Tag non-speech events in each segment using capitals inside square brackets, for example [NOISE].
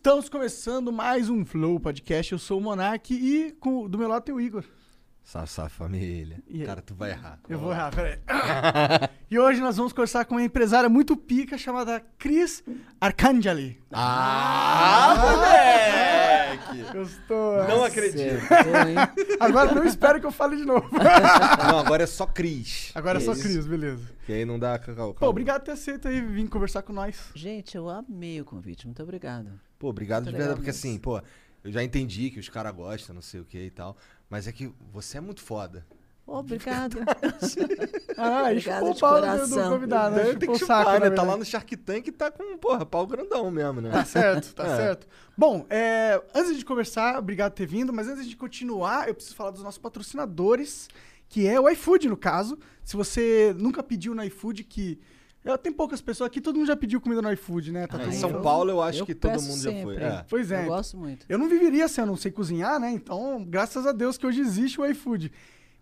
Estamos começando mais um Flow Podcast. Eu sou o Monark e com- do meu lado tem o Igor. Salve família. E? Cara, tu vai errar. Eu vou errar, peraí. [LAUGHS] e hoje nós vamos conversar com uma empresária muito pica chamada Cris Arcangeli. Ah, moleque! Gostou? Não acredito. Agora não espero que eu fale de novo. [LAUGHS] Não, agora é só Cris. Agora é só Isso. Cris, beleza. Que aí não dá cacau. Pô, obrigado por ter aceito aí vir conversar com nós. Gente, eu amei o convite. Muito obrigado. Pô, obrigado Muito de verdade, porque mesmo. assim, pô, eu já entendi que os caras gostam, não sei o que e tal. Mas é que você é muito foda. Obrigada. [LAUGHS] Ah, Obrigada chupou o de pau do, convidado, né? Tem que saco, chupar, na né? Tá lá no Shark Tank e tá com, porra, pau grandão mesmo, né? Tá certo, tá [LAUGHS] É. certo. Bom, é, antes de conversar, obrigado por ter vindo, mas antes de continuar, eu preciso falar dos nossos patrocinadores, que é o iFood, no caso. Se você nunca pediu no iFood, que. eu- tem poucas pessoas aqui, todo mundo já pediu comida no iFood, né? Tá Ah, em São falando. Paulo eu acho Eu que todo mundo já foi. sempre. É. Pois é. Eu gosto muito. Eu não viveria se eu não sei cozinhar, né? Então, graças a Deus que hoje existe o iFood.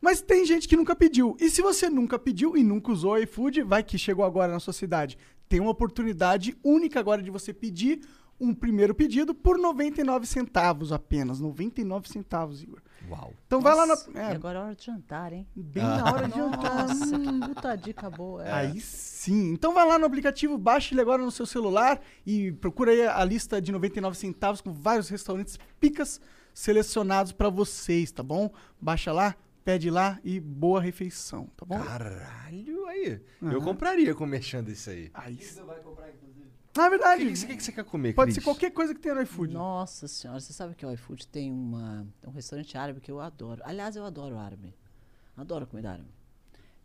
Mas tem gente que nunca pediu. E se você nunca pediu e nunca usou o iFood, vai que chegou agora na sua cidade. Tem uma oportunidade única agora de você pedir um primeiro pedido por 99 centavos apenas. 99 centavos, Igor. Uau. Então vai lá na. Nossa, É, E agora é hora de jantar, hein? bem na hora de jantar. Nossa, que puta dica boa. É. Aí sim. Então vai lá no aplicativo, baixe ele agora no seu celular e procura aí a lista de 99 centavos com vários restaurantes picas selecionados pra vocês, tá bom? Baixa lá, pede lá e boa refeição, tá bom? Caralho, aí. Aham. Eu compraria com mexendo isso aí. Aí sim. Na O verdade, que, que, que, que você quer comer, pode Cris? ser qualquer coisa que tenha no iFood. Nossa senhora, você sabe que o iFood tem uma, um restaurante árabe que eu adoro. Aliás, eu adoro árabe. Adoro comida árabe.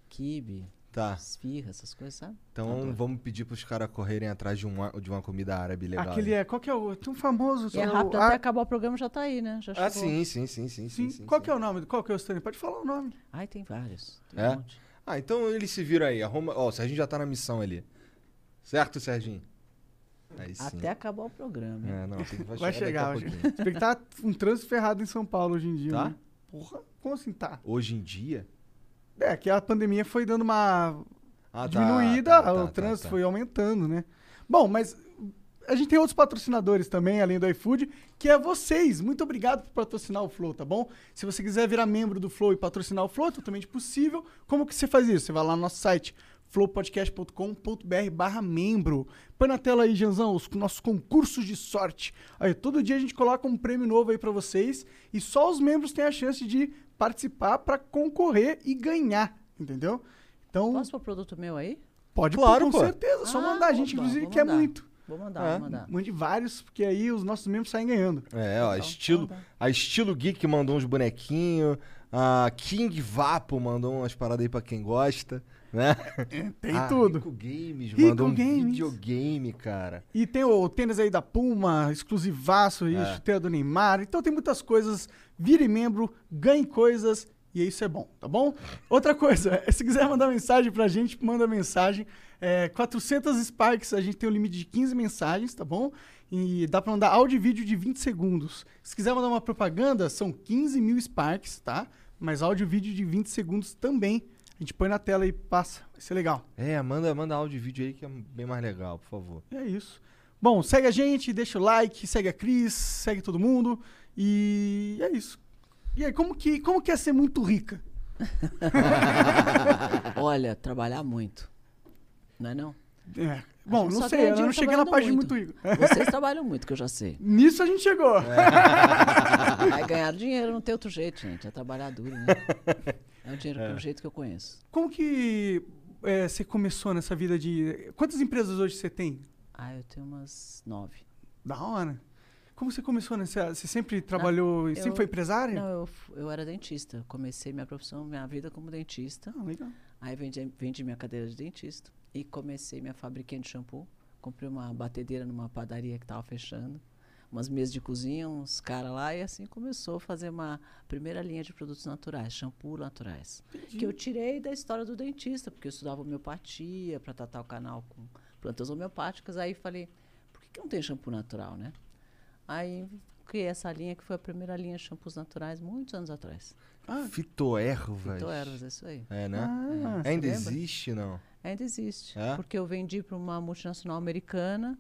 Kibe, Tá. esfirra, essas coisas, sabe? Então Adoro. vamos pedir pros caras correrem atrás de uma, de uma comida árabe legal. Aquele aí. é. Qual que é o. Tem um famoso. E é rápido, até acabar o programa já tá aí, né? Já Ah, chegou. sim, sim, sim, sim, sim. sim. sim, Qual sim. que é o nome? Qual que é o stand? Pode falar o nome. Ai, tem vários. Tem É? um monte. Ah, então eles se viram aí. Arruma... Ó, o Serginho já tá na missão ali. Certo, Serginho? Aí sim. Até acabar o programa. É, não, tem que vai, Vai chegar, chegar, pouquinho. Se bem que tá um trânsito ferrado em São Paulo hoje em dia. Tá? né? Porra, como assim tá? Hoje em dia? É, que a pandemia foi dando uma Ah, tá, diminuída, tá, tá, o tá, trânsito tá. foi aumentando, né? Bom, mas a gente tem outros patrocinadores também, além do iFood, que é vocês. Muito obrigado por patrocinar o Flow, tá bom? Se você quiser virar membro do Flow e patrocinar o Flow, é totalmente possível. Como que você faz isso? Você vai lá no nosso site flowpodcast.com.br barra membro. Põe na tela aí, Janzão, os nossos concursos de sorte. Aí, todo dia a gente coloca um prêmio novo aí pra vocês e só os membros têm a chance de participar pra concorrer e ganhar, entendeu? Então, Posso pôr produto meu aí? Pode Claro, pôr, com pô. certeza. Só Ah, mandar. A gente, opa, inclusive, quer mandar. muito. Vou mandar, É. vou mandar. Mande vários, porque aí os nossos membros saem ganhando. É, ó, Então, estilo, então tá. a Estilo Geek mandou uns bonequinhos, a King Vapo mandou umas paradas aí pra quem gosta, né? Tem a tudo. Rico Games Rico mandou um Games. videogame, cara. E tem o tênis aí da Puma, exclusivaço, e É. chuteira do Neymar. Então tem muitas coisas. Vire membro, ganhe coisas. E isso é bom, tá bom? Outra coisa, [LAUGHS] se quiser mandar mensagem pra gente, manda mensagem. É, 400 Sparks, a gente tem um limite de 15 mensagens, tá bom? E dá pra mandar áudio e vídeo de 20 segundos. Se quiser mandar uma propaganda, são 15 mil Sparks, tá? Mas áudio e vídeo de 20 segundos também. A gente põe na tela e passa. Vai ser legal. É, manda, manda áudio e vídeo aí que é bem mais legal, por favor. É isso. Bom, segue a gente, deixa o like, segue a Cris, segue todo mundo. E é isso. E aí, como que, como que é ser muito rica? [LAUGHS] [LAUGHS] Olha, trabalhar muito. Não é não? É. Bom, não sei, eu não cheguei na parte de trabalhando muito rico. [LAUGHS] Vocês trabalham muito, que eu já sei. Nisso a gente chegou. Vai ganhar dinheiro, não tem outro jeito, gente. É trabalhar duro, né? É o dinheiro, é. o jeito que eu conheço. Como que é, você começou nessa vida de. Quantas empresas hoje você tem? Ah, eu tenho umas nove. Da hora. Como você começou nessa. Você sempre trabalhou. e sempre eu- foi empresária? Não, eu, eu era dentista. Comecei minha profissão, minha vida como dentista. Ah, legal. Aí vendi, vendi minha cadeira de dentista e comecei minha fabriquinha de shampoo. Comprei uma batedeira numa padaria que estava fechando, umas mesas de cozinha, uns caras lá, e assim começou a fazer uma primeira linha de produtos naturais, shampoo naturais. Que eu tirei da história do dentista, porque eu estudava homeopatia para tratar o canal com plantas homeopáticas. Aí falei, por que, que não tem shampoo natural, né? Aí criei essa linha que foi a primeira linha de shampoos naturais muitos anos atrás. Ah, Fitoervas. Fitoervas, é isso aí. É, né? ah, você Ainda lembra? existe, não? Ainda existe. É? Porque eu vendi para uma multinacional americana,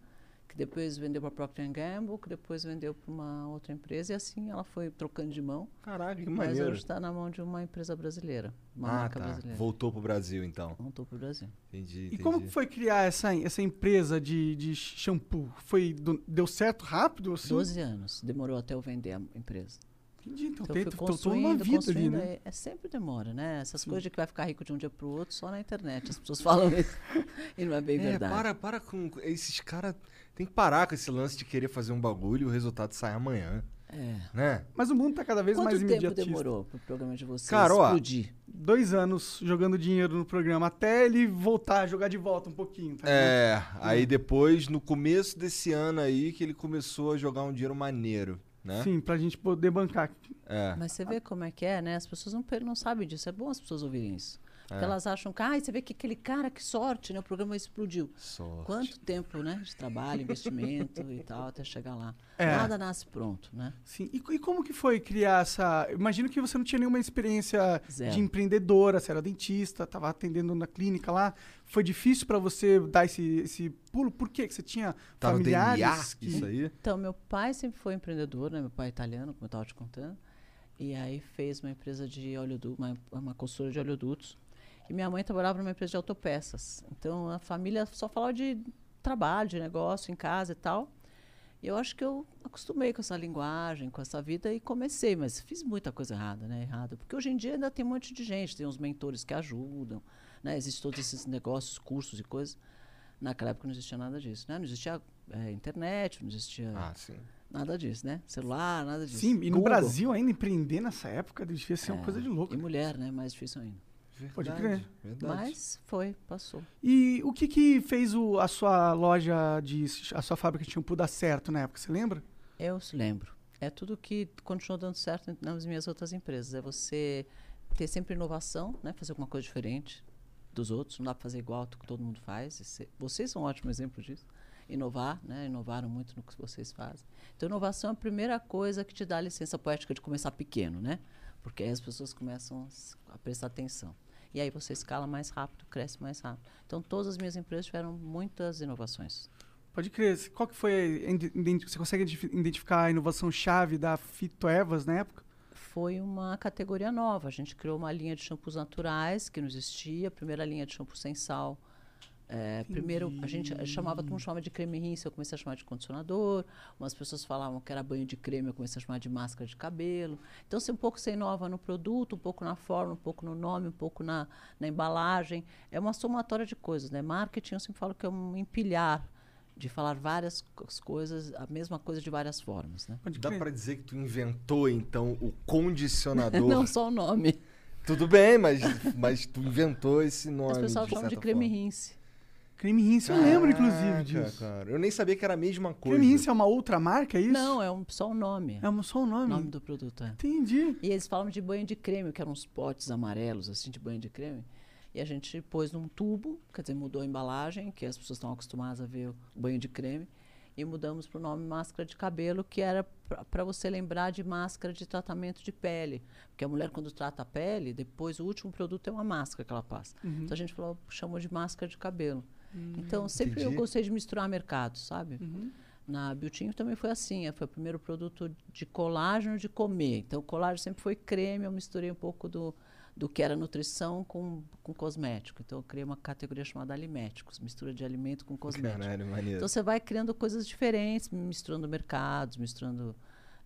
que depois vendeu para a Procter Gamble, que depois vendeu para uma outra empresa, e assim ela foi trocando de mão. Caraca, que mas maneiro. hoje está na mão de uma empresa brasileira, uma Ah, marca tá. brasileira. Voltou pro Brasil, então. Voltou para o Brasil. Entendi, E entendi. como que foi criar essa, essa empresa de, de shampoo? Foi, deu certo rápido? Assim? 12 anos. Demorou até eu vender a empresa. Entendi. Então, Então tem, toda uma construindo, vida ali, construindo. né? É, é sempre demora, né? Essas coisas de que vai ficar rico de um dia para o outro, só na internet. As pessoas [LAUGHS] falam isso. e não é bem É, verdade. para, para com. Esses caras. Tem que parar com esse lance de querer fazer um bagulho e o resultado sai amanhã. É. Né? Mas o mundo tá cada vez Quanto mais tempo imediatista. demorou para o programa de vocês Cara, ó, explodir? Dois anos jogando dinheiro no programa, até ele voltar a jogar de volta um pouquinho. Tá? É, aí depois, no começo desse ano aí, que ele começou a jogar um dinheiro maneiro, né? Sim, pra gente poder bancar. É. Mas você vê como é que é, né? As pessoas não, não sabem disso. É bom as pessoas ouvirem isso. Porque É. elas acham que, ah, você vê que aquele cara, que sorte, né? O programa explodiu. Sorte. Quanto tempo, né? De trabalho, [LAUGHS] investimento e tal, até chegar lá. É. Nada nasce pronto, né? Sim. E, e como que foi criar essa. Imagino que você não tinha nenhuma experiência Zero. de empreendedora, você era dentista, tava atendendo na clínica lá. Foi difícil pra você dar esse, esse pulo? Por quê? Que você tinha Tá no DNA familiares? que- isso aí? Então, meu pai sempre foi empreendedor, né? Meu pai é italiano, como eu estava te contando. E aí fez uma empresa de oleodutos, uma, uma consultora de oleodutos. E minha mãe trabalhava numa empresa de autopeças. Então, a família só falava de trabalho, de negócio em casa e tal. E eu acho que eu acostumei com essa linguagem, com essa vida e comecei, mas fiz muita coisa errada, né? Errada. Porque hoje em dia ainda tem um monte de gente, tem uns mentores que ajudam, né? Existem todos esses negócios, cursos e coisas. Naquela época não existia nada disso, né? Não existia eh, internet, não existia Ah, sim. nada disso, né? Celular, nada disso. Sim, e no Google. Brasil ainda empreender nessa época devia ser uma É, coisa de louco. E mulher, né? Mais difícil ainda. Pode Verdade, crer. Verdade. Mas foi, passou. E o que que fez o- a sua loja de. a sua fábrica de shampoo dar certo na época? Você lembra? Eu se lembro. É tudo que continuou dando certo nas minhas outras empresas. É você ter sempre inovação, né? Fazer alguma coisa diferente dos outros. Não dá para fazer igual ao que todo mundo faz. Esse- Vocês são um ótimo exemplo disso. Inovar, né? Inovaram muito no que vocês fazem. Então, inovação é a primeira coisa que te dá a licença poética de começar pequeno, né? Porque aí as pessoas começam a prestar atenção. E aí você escala mais rápido, cresce mais rápido. Então, todas as minhas empresas tiveram muitas inovações. Pode crer. Qual que foi. Você consegue identifi- identificar a inovação-chave da Fitoevas na época? foi uma categoria nova. A gente criou uma linha de shampoos naturais que não existia, a primeira linha de shampoo sem sal. É, primeiro, a gente chamava, todo mundo chamava de creme rinse, eu comecei a chamar de condicionador. Umas pessoas falavam que era banho de creme, eu comecei a chamar de máscara de cabelo. Então, você um pouco se inova no produto, um pouco na forma, um pouco no nome, um pouco na, na embalagem. É uma somatória de coisas, né? Marketing, eu sempre falo que é um empilhar de falar várias co- coisas, a mesma coisa de várias formas, né? Dá pra dizer que tu inventou, então, o condicionador. [LAUGHS] Não só o nome. Tudo bem, mas, mas tu inventou esse nome. As pessoas chamam de certa creme forma. rinse. Creme Rinse, eu lembro, inclusive, disso. Cara. Eu nem sabia que era a mesma coisa. Creme Rinse é uma outra marca, é isso? Não, é um, só o nome. É uma- só o O nome. nome do produto, é. Entendi. E eles falam de banho de creme, que eram uns potes amarelos, assim, de banho de creme. E a gente pôs num tubo, quer dizer, mudou a embalagem, que as pessoas estão acostumadas a ver o banho de creme. E mudamos para o nome máscara de cabelo, que era para você lembrar de máscara de tratamento de pele. Porque a mulher, quando trata a pele, depois o último produto é uma máscara que ela passa. Então a gente falou, chamou de máscara de cabelo. Então sempre eu entendi. gostei de misturar mercados, sabe? Na Biotinho também foi assim, eh, foi o primeiro produto de colágeno de comer. Então, o colágeno sempre foi creme, eu misturei um pouco do, do que era nutrição com, com cosmético. Então, eu criei uma categoria chamada aliméticos, mistura de alimento com cosmético. Caralho, maneiro. Então, você vai criando coisas diferentes, misturando mercados, misturando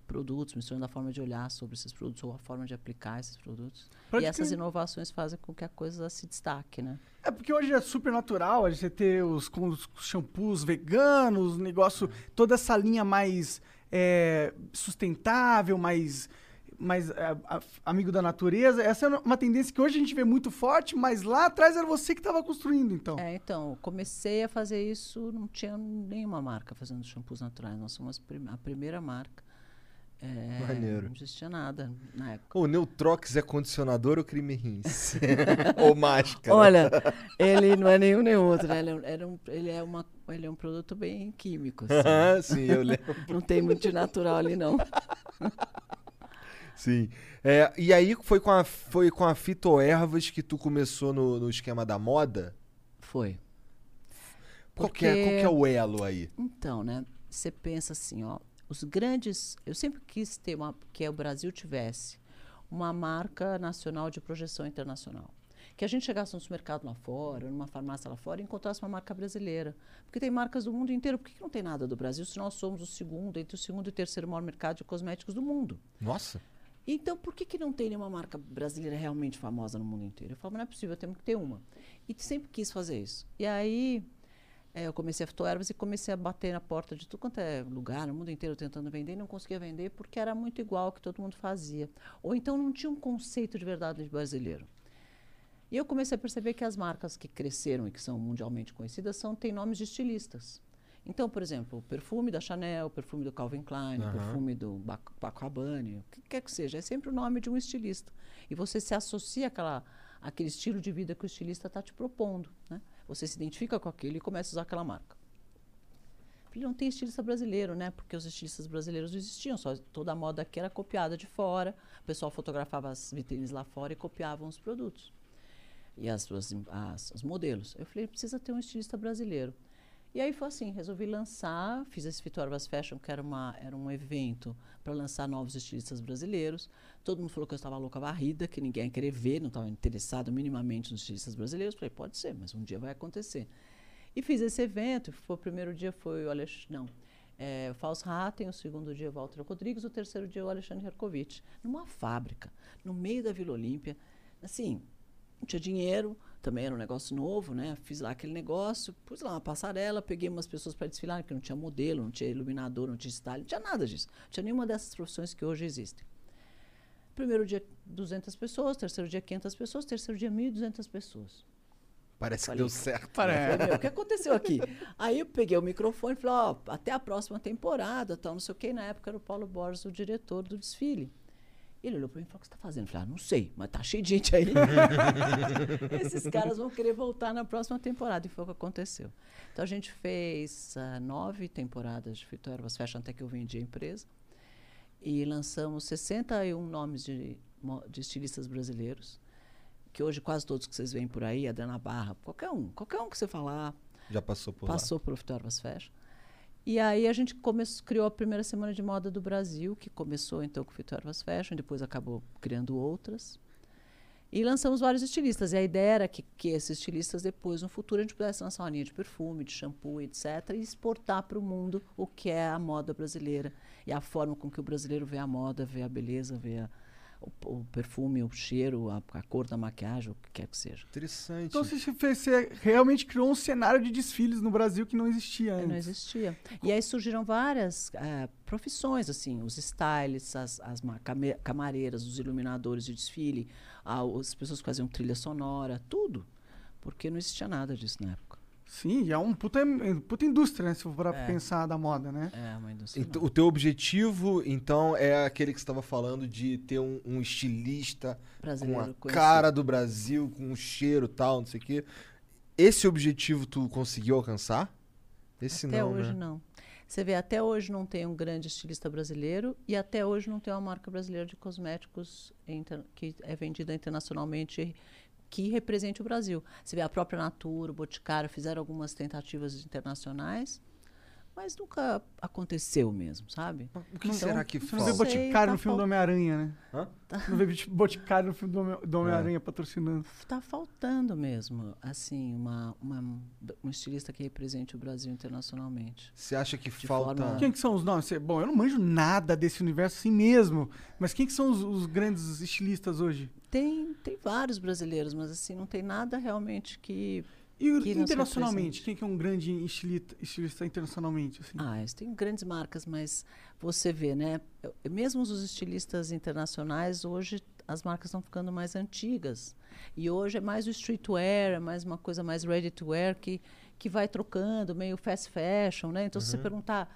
produtos, misturando a forma de olhar sobre esses produtos ou a forma de aplicar esses produtos. Pode e essas inovações fazem com que a coisa se destaque, né? É porque hoje é super natural a gente ter os, com os shampoos veganos, negócio, toda essa linha mais é, sustentável, mais, mais é, amigo da natureza. Essa é uma tendência que hoje a gente vê muito forte, mas lá atrás era você que estava construindo, então. É, então, comecei a fazer isso, não tinha nenhuma marca fazendo shampoos naturais. Nós somos a primeira marca. É, Maneiro. Não existia nada na época. O Neutrox é condicionador ou creme rins? [LAUGHS] ou máscara? Olha, ele não é nenhum nem outro, né? Ele é, um- ele, é uma, ele é um produto bem químico, assim. [LAUGHS] Ah, sim, eu lembro. não tem muito de natural ali, não. Sim. É, e aí foi com a, foi com a fitoervas que tu começou no, no esquema da moda? Foi. Qual, que é, qual que é o elo aí? Então, né? Você pensa assim, ó, os grandes, eu sempre quis ter uma que o Brasil tivesse uma marca nacional de projeção internacional. Que a gente chegasse no supermercado lá fora, numa farmácia lá fora, e encontrasse uma marca brasileira. Porque tem marcas do mundo inteiro. Por que que não tem nada do Brasil se nós somos o segundo, entre o segundo e terceiro maior mercado de cosméticos do mundo? Nossa. Então, por que, que não tem nenhuma marca brasileira realmente famosa no mundo inteiro? Eu falo, mas não é possível, temos que ter uma. E sempre quis fazer isso. E aí, eh, eu comecei a fitoervas e comecei a bater na porta de tudo quanto é lugar, no mundo inteiro, tentando vender, e não conseguia vender porque era muito igual ao que todo mundo fazia. Ou então não tinha um conceito de verdade de brasileiro. E eu comecei a perceber que as marcas que cresceram e que são mundialmente conhecidas são, têm nomes de estilistas. Então, por exemplo, o perfume da Chanel, o perfume do Calvin Klein, o Aham. perfume do Paco Rabanne, o que quer que seja, é sempre o nome de um estilista. E você se associa àquela, àquele estilo de vida que o estilista está te propondo. Né? Você se identifica com aquilo e começa a usar aquela marca. Falei, não tem estilista brasileiro, né? Porque os estilistas brasileiros não existiam, só toda a moda aqui era copiada de fora. O pessoal fotografava as vitrines lá fora e copiavam os produtos. E as, as, as- os modelos. Eu falei, precisa ter um estilista brasileiro. E aí foi assim, resolvi lançar, fiz esse Vitorvas Fashion, que era, uma, era um evento para lançar novos estilistas brasileiros. Todo mundo falou que eu estava louca varrida, que ninguém ia querer ver, não estava interessado minimamente nos estilistas brasileiros. Falei, pode ser, mas um dia vai acontecer. E fiz esse evento, foi, o primeiro dia foi o Alexandre, não, é, o Fausto Hatten, o segundo dia o Walter Rodrigues, o terceiro dia o Alexandre Herkovitch, numa fábrica, no meio da Vila Olímpia, assim, não tinha dinheiro, também era um negócio novo, né? Fiz lá aquele negócio, pus lá uma passarela, peguei umas pessoas para desfilar, porque não tinha modelo, não tinha iluminador, não tinha style, não tinha nada disso. Não tinha nenhuma dessas profissões que hoje existem. Primeiro dia, 200 pessoas, terceiro dia, 500 pessoas, terceiro dia, 1.200 pessoas. Parece que Falei. deu certo. Parece. Falei, meu, o que [LAUGHS] aconteceu aqui? Aí eu peguei o microfone e falei, ó, até a próxima temporada, tal, não sei o quê. E na época era o Paulo Borges, o diretor do desfile. Ele olhou para mim e falou, o que você está fazendo? Eu falei, ah, não sei, mas tá cheio de gente aí. [LAUGHS] Esses caras vão querer voltar na próxima temporada. E foi o que aconteceu. Então a gente fez ah, nove temporadas de Fito Ervas Fashion até que eu vendi a empresa. E lançamos 61 nomes de, de estilistas brasileiros. Que hoje quase todos que vocês veem por aí, Adriana Barra, qualquer um, qualquer um que você falar, Já passou por lá. passou pelo Fitorvas Fashion. E aí a gente começou, criou a primeira semana de moda do Brasil, que começou então com o Fitorvas Fashion, depois acabou criando outras. E lançamos vários estilistas. E a ideia era que, que esses estilistas, depois, no futuro, a gente pudesse lançar uma linha de perfume, de shampoo, etc., e exportar para o mundo o que é a moda brasileira. E a forma com que o brasileiro vê a moda, vê a beleza, vê a- o, o perfume, o cheiro, a, a cor da maquiagem, o que quer que seja. Interessante. Então você, fez- você realmente criou um cenário de desfiles no Brasil que não existia antes. Não existia. E aí surgiram várias eh, profissões, assim, os stylists, as, as camareiras, os iluminadores de desfile, ah, as pessoas que faziam trilha sonora, tudo. Porque não existia nada disso na época. Sim, e é um puta, puta indústria, né? Se for para É. pensar da moda, né? É, uma indústria. Ent- nova. O teu objetivo, então, é aquele que você estava falando de ter um, um estilista com Brasileiro a conhecido. cara do Brasil, com um cheiro tal, não sei o quê. Esse objetivo tu conseguiu alcançar? Esse Até não, hoje né? não. Você vê, até hoje não tem um grande estilista brasileiro e até hoje não tem uma marca brasileira de cosméticos inter- que é vendida internacionalmente que represente o Brasil. Você vê a própria Natura, o Boticário fizeram algumas tentativas internacionais, mas nunca aconteceu mesmo, sabe? O que Não- será que Você não vê falta? Boticário tá no filme do Homem-Aranha, né? Hã? Não vê Bot- Boticário no filme do Homem- do Homem-Aranha patrocinando. Tá faltando mesmo, assim, uma, uma, um estilista que represente o Brasil internacionalmente. Você acha que De falta. forma- Quem que são os nomes? Bom, eu não manjo nada desse universo assim mesmo. Mas quem que são os, os grandes estilistas hoje? Tem, tem vários brasileiros, mas assim, não tem nada realmente que. E Que internacionalmente, quem que é um grande estilista, estilista internacionalmente? Assim? Ah, têm grandes marcas, mas você vê, né? Mesmo os estilistas internacionais, hoje as marcas estão ficando mais antigas. E hoje é mais o streetwear, é mais uma coisa mais ready to wear que, que vai trocando, meio fast fashion, né? Então, se você perguntar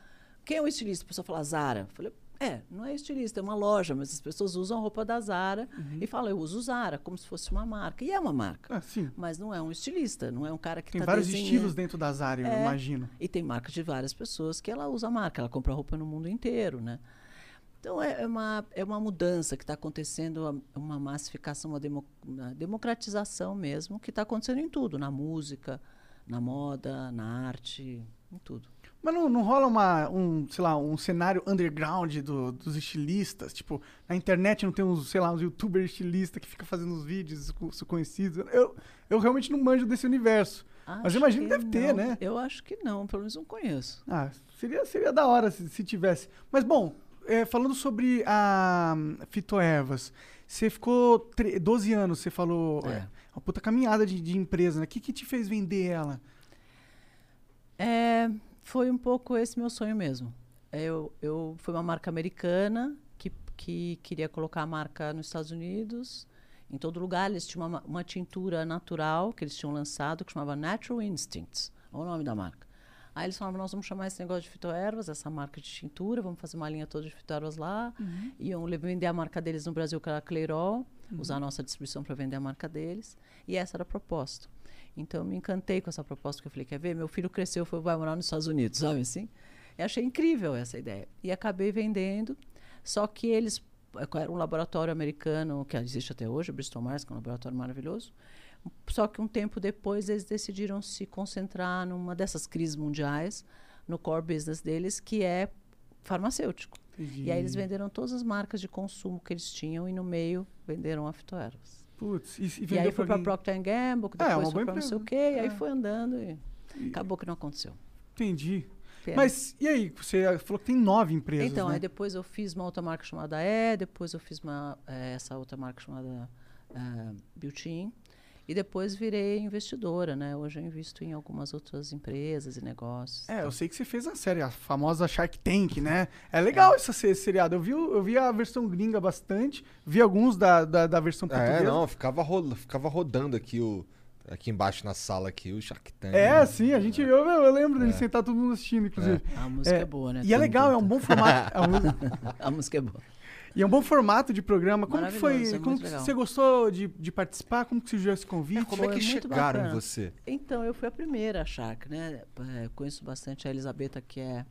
quem é o estilista, a pessoa fala Zara. Eu falei, é, não é estilista, é uma loja, mas as pessoas usam a roupa da Zara e falam, eu uso Zara, como se fosse uma marca. E é uma marca. Ah. Mas não é um estilista, não é um cara que Tem está vários desenhando. estilos dentro das áreas, eu É. imagino. E tem marca de várias pessoas que ela usa a marca, ela compra roupa no mundo inteiro, né? Então é, é uma, é uma mudança que está acontecendo, uma massificação, uma, demo- uma democratização mesmo, que está acontecendo em tudo, na música, na moda, na arte, em tudo. Mas não, não rola uma, um, sei lá, um cenário underground do- dos estilistas? Tipo, na internet não tem uns, sei lá, uns youtubers estilistas que ficam fazendo uns vídeos co- conhecidos. Eu, eu realmente não manjo desse universo. Mas eu Acho imagino que deve ter, não. né? Eu acho que não, pelo menos não conheço. Ah, seria, seria da hora se, se tivesse. Mas, bom, é, falando sobre a hum, Fitoervas, você ficou tre- 12 anos, você falou. É. É. Uma puta caminhada de, de empresa, né? O que, que te fez vender ela? É, foi um pouco esse meu sonho mesmo. Eu, eu foi uma marca americana que, que queria colocar a marca nos Estados Unidos. Em todo lugar eles tinham uma, uma tintura natural que eles tinham lançado que chamava Natural Instincts, é o nome da marca. Aí eles falavam, nós vamos chamar esse negócio de fitoervas, essa marca de tintura, vamos fazer uma linha toda de fitoervas lá. Iam le- vender a marca deles no Brasil, que era a Cleirol, usar a nossa distribuição para vender a marca deles. E essa era a proposta. Então eu me encantei com essa proposta, porque eu falei, quer ver? Meu filho cresceu, foi vai morar nos Estados Unidos, sabe assim? E achei incrível essa ideia. E acabei vendendo, só que eles era um laboratório americano que existe até hoje, o Bristol Myers, que é um laboratório maravilhoso. Só que um tempo depois eles decidiram se concentrar numa dessas crises mundiais, no core business deles, que é farmacêutico. Entendi. E aí eles venderam todas as marcas de consumo que eles tinham e no meio venderam a fitoervas. Putz, e, e E aí foi para Procter Gamble, que É, depois uma foi para não sei o quê, e aí É. foi andando e acabou que não aconteceu. Entendi. Mas, e aí? Você falou que tem nove empresas, Então, né? aí depois eu fiz uma outra marca chamada E, depois eu fiz uma, eh, essa outra marca chamada uh, Beauty e depois virei investidora, né? Hoje eu invisto em algumas outras empresas e negócios. É, eu sei que você fez a série, a famosa Shark Tank, né? É legal essa se- seriado. Eu vi, eu vi a versão gringa bastante, vi alguns da, da, da versão portuguesa. É, não, ficava, ro- ficava rodando aqui o. Aqui embaixo na sala aqui, o Shark Tank. É, sim, a gente. Eu, eu lembro dele sentar todo mundo assistindo, inclusive. A música é, É, boa, né? E é legal, é um bom formato. a [LAUGHS] música- A música é boa. E é um bom formato de programa. Como que foi? É como que você gostou de, de participar? Como que surgiu esse convite? Como é que chegaram em você? Então, eu fui a primeira a Shark, né? Eh, conheço bastante a Elisabetta, que é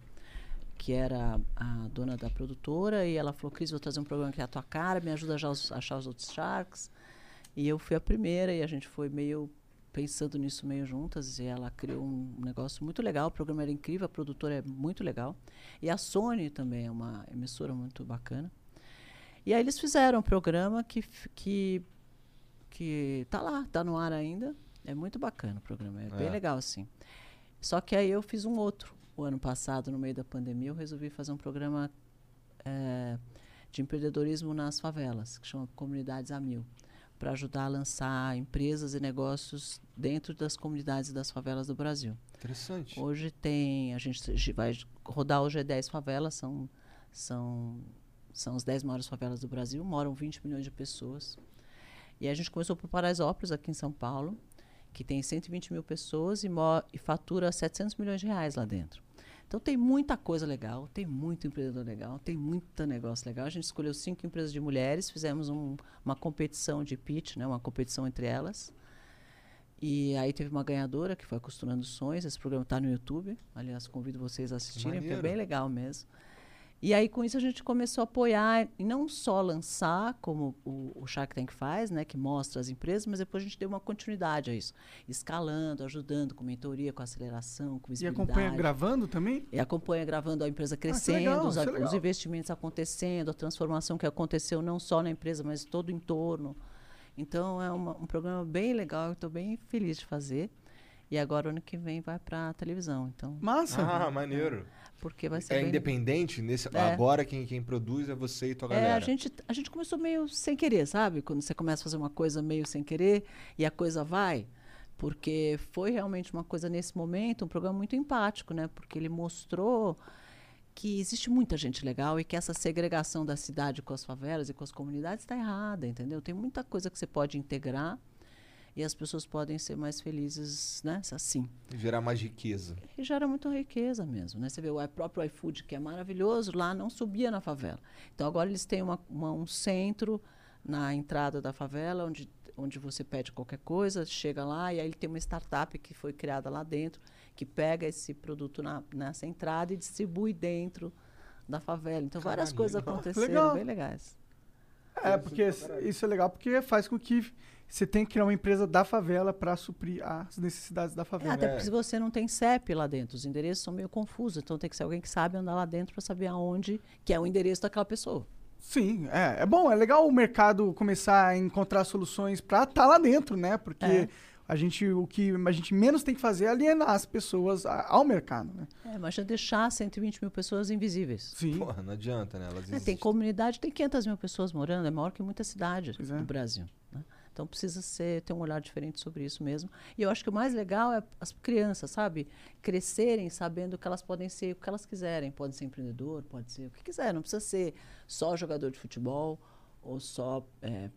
que era a dona da produtora, e ela falou, Cris, vou trazer um programa que é a tua cara, me ajuda a achar os outros Sharks. E eu fui a primeira, e a gente foi meio pensando nisso meio juntas, e ela criou um negócio muito legal, o programa era incrível, a produtora é muito legal. E a Sony também é uma emissora muito bacana. E aí eles fizeram um programa que, que, que tá lá, tá no ar ainda. É muito bacana o programa, é, bem É. legal, assim. Só que aí eu fiz um outro. O ano passado, no meio da pandemia, eu resolvi fazer um programa eh, de empreendedorismo nas favelas, que chama Comunidades a Mil, para ajudar a lançar empresas e negócios dentro das comunidades das favelas do Brasil. Interessante. Hoje tem, a gente vai rodar hoje é 10 favelas, são, são, são as 10 maiores favelas do Brasil, moram 20 milhões de pessoas. E a gente começou por Paraisópolis, aqui em São Paulo, que tem 120 mil pessoas e, e fatura 700 milhões de reais lá dentro. Então tem muita coisa legal, tem muito empreendedor legal, tem muito negócio legal. A gente escolheu cinco empresas de mulheres, fizemos um- uma competição de pitch, né, uma competição entre elas. E aí teve uma ganhadora, que foi Costurando Sonhos. Esse programa está no YouTube. Aliás, convido vocês a assistirem, porque é bem legal mesmo. E aí, com isso, a gente começou a apoiar, e não só lançar, como o, o Shark Tank faz, né, que mostra as empresas, mas depois a gente deu uma continuidade a isso. Escalando, ajudando, com mentoria, com aceleração, com E visibilidade. acompanha gravando também? E acompanha gravando a empresa legal, crescendo, os, isso é a- legal. os investimentos acontecendo, a transformação que aconteceu não só na empresa, mas todo o entorno. Então é uma- um programa bem legal, eu estou bem feliz de fazer. E agora ano que vem vai para a televisão, então Massa. Ah, maneiro. porque vai ser É bem independente? Nesse, É. Agora quem, quem produz é você e tua galera. É, a gente, a gente começou meio sem querer, sabe? Quando você começa a fazer uma coisa meio sem querer e a coisa vai. Porque foi realmente uma coisa nesse momento, um programa muito empático, né? Porque ele mostrou que existe muita gente legal e que essa segregação da cidade com as favelas e com as comunidades está errada, entendeu? Tem muita coisa que você pode integrar e as pessoas podem ser mais felizes, né? Assim. Gerar mais riqueza. E gera muita riqueza mesmo, né? Você vê o próprio iFood, que é maravilhoso, lá não subia na favela. Então agora eles têm uma- uma- um centro na entrada da favela, onde, onde você pede qualquer coisa, chega lá e aí ele tem uma startup que foi criada lá dentro, que pega esse produto na, nessa entrada e distribui dentro da favela. Então várias Caralho, coisas legal. aconteceram, Legal. bem legais. É, porque isso é legal porque faz com que você tenha que criar uma empresa da favela para suprir as necessidades da É, favela. até porque se você não tem CEP lá dentro, os endereços são meio confusos, então tem que ser alguém que sabe andar lá dentro para saber aonde que é o endereço daquela pessoa. Sim, é, é bom, é legal o mercado começar a encontrar soluções para estar lá dentro, né? Porque É. a gente o que a gente menos tem que fazer é alienar as pessoas a- ao mercado, né? É, mas já deixar 120 mil pessoas invisíveis. Sim. Porra, não adianta, né? Elas É, tem comunidade, tem 500 mil pessoas morando, é maior que muita cidade é. do Brasil. Então precisa ser, ter um olhar diferente sobre isso mesmo. E eu acho que o mais legal é as crianças, sabe? Crescerem sabendo que elas podem ser o que elas quiserem. Pode ser empreendedor, pode ser o que quiser. Não precisa ser só jogador de futebol ou só, é,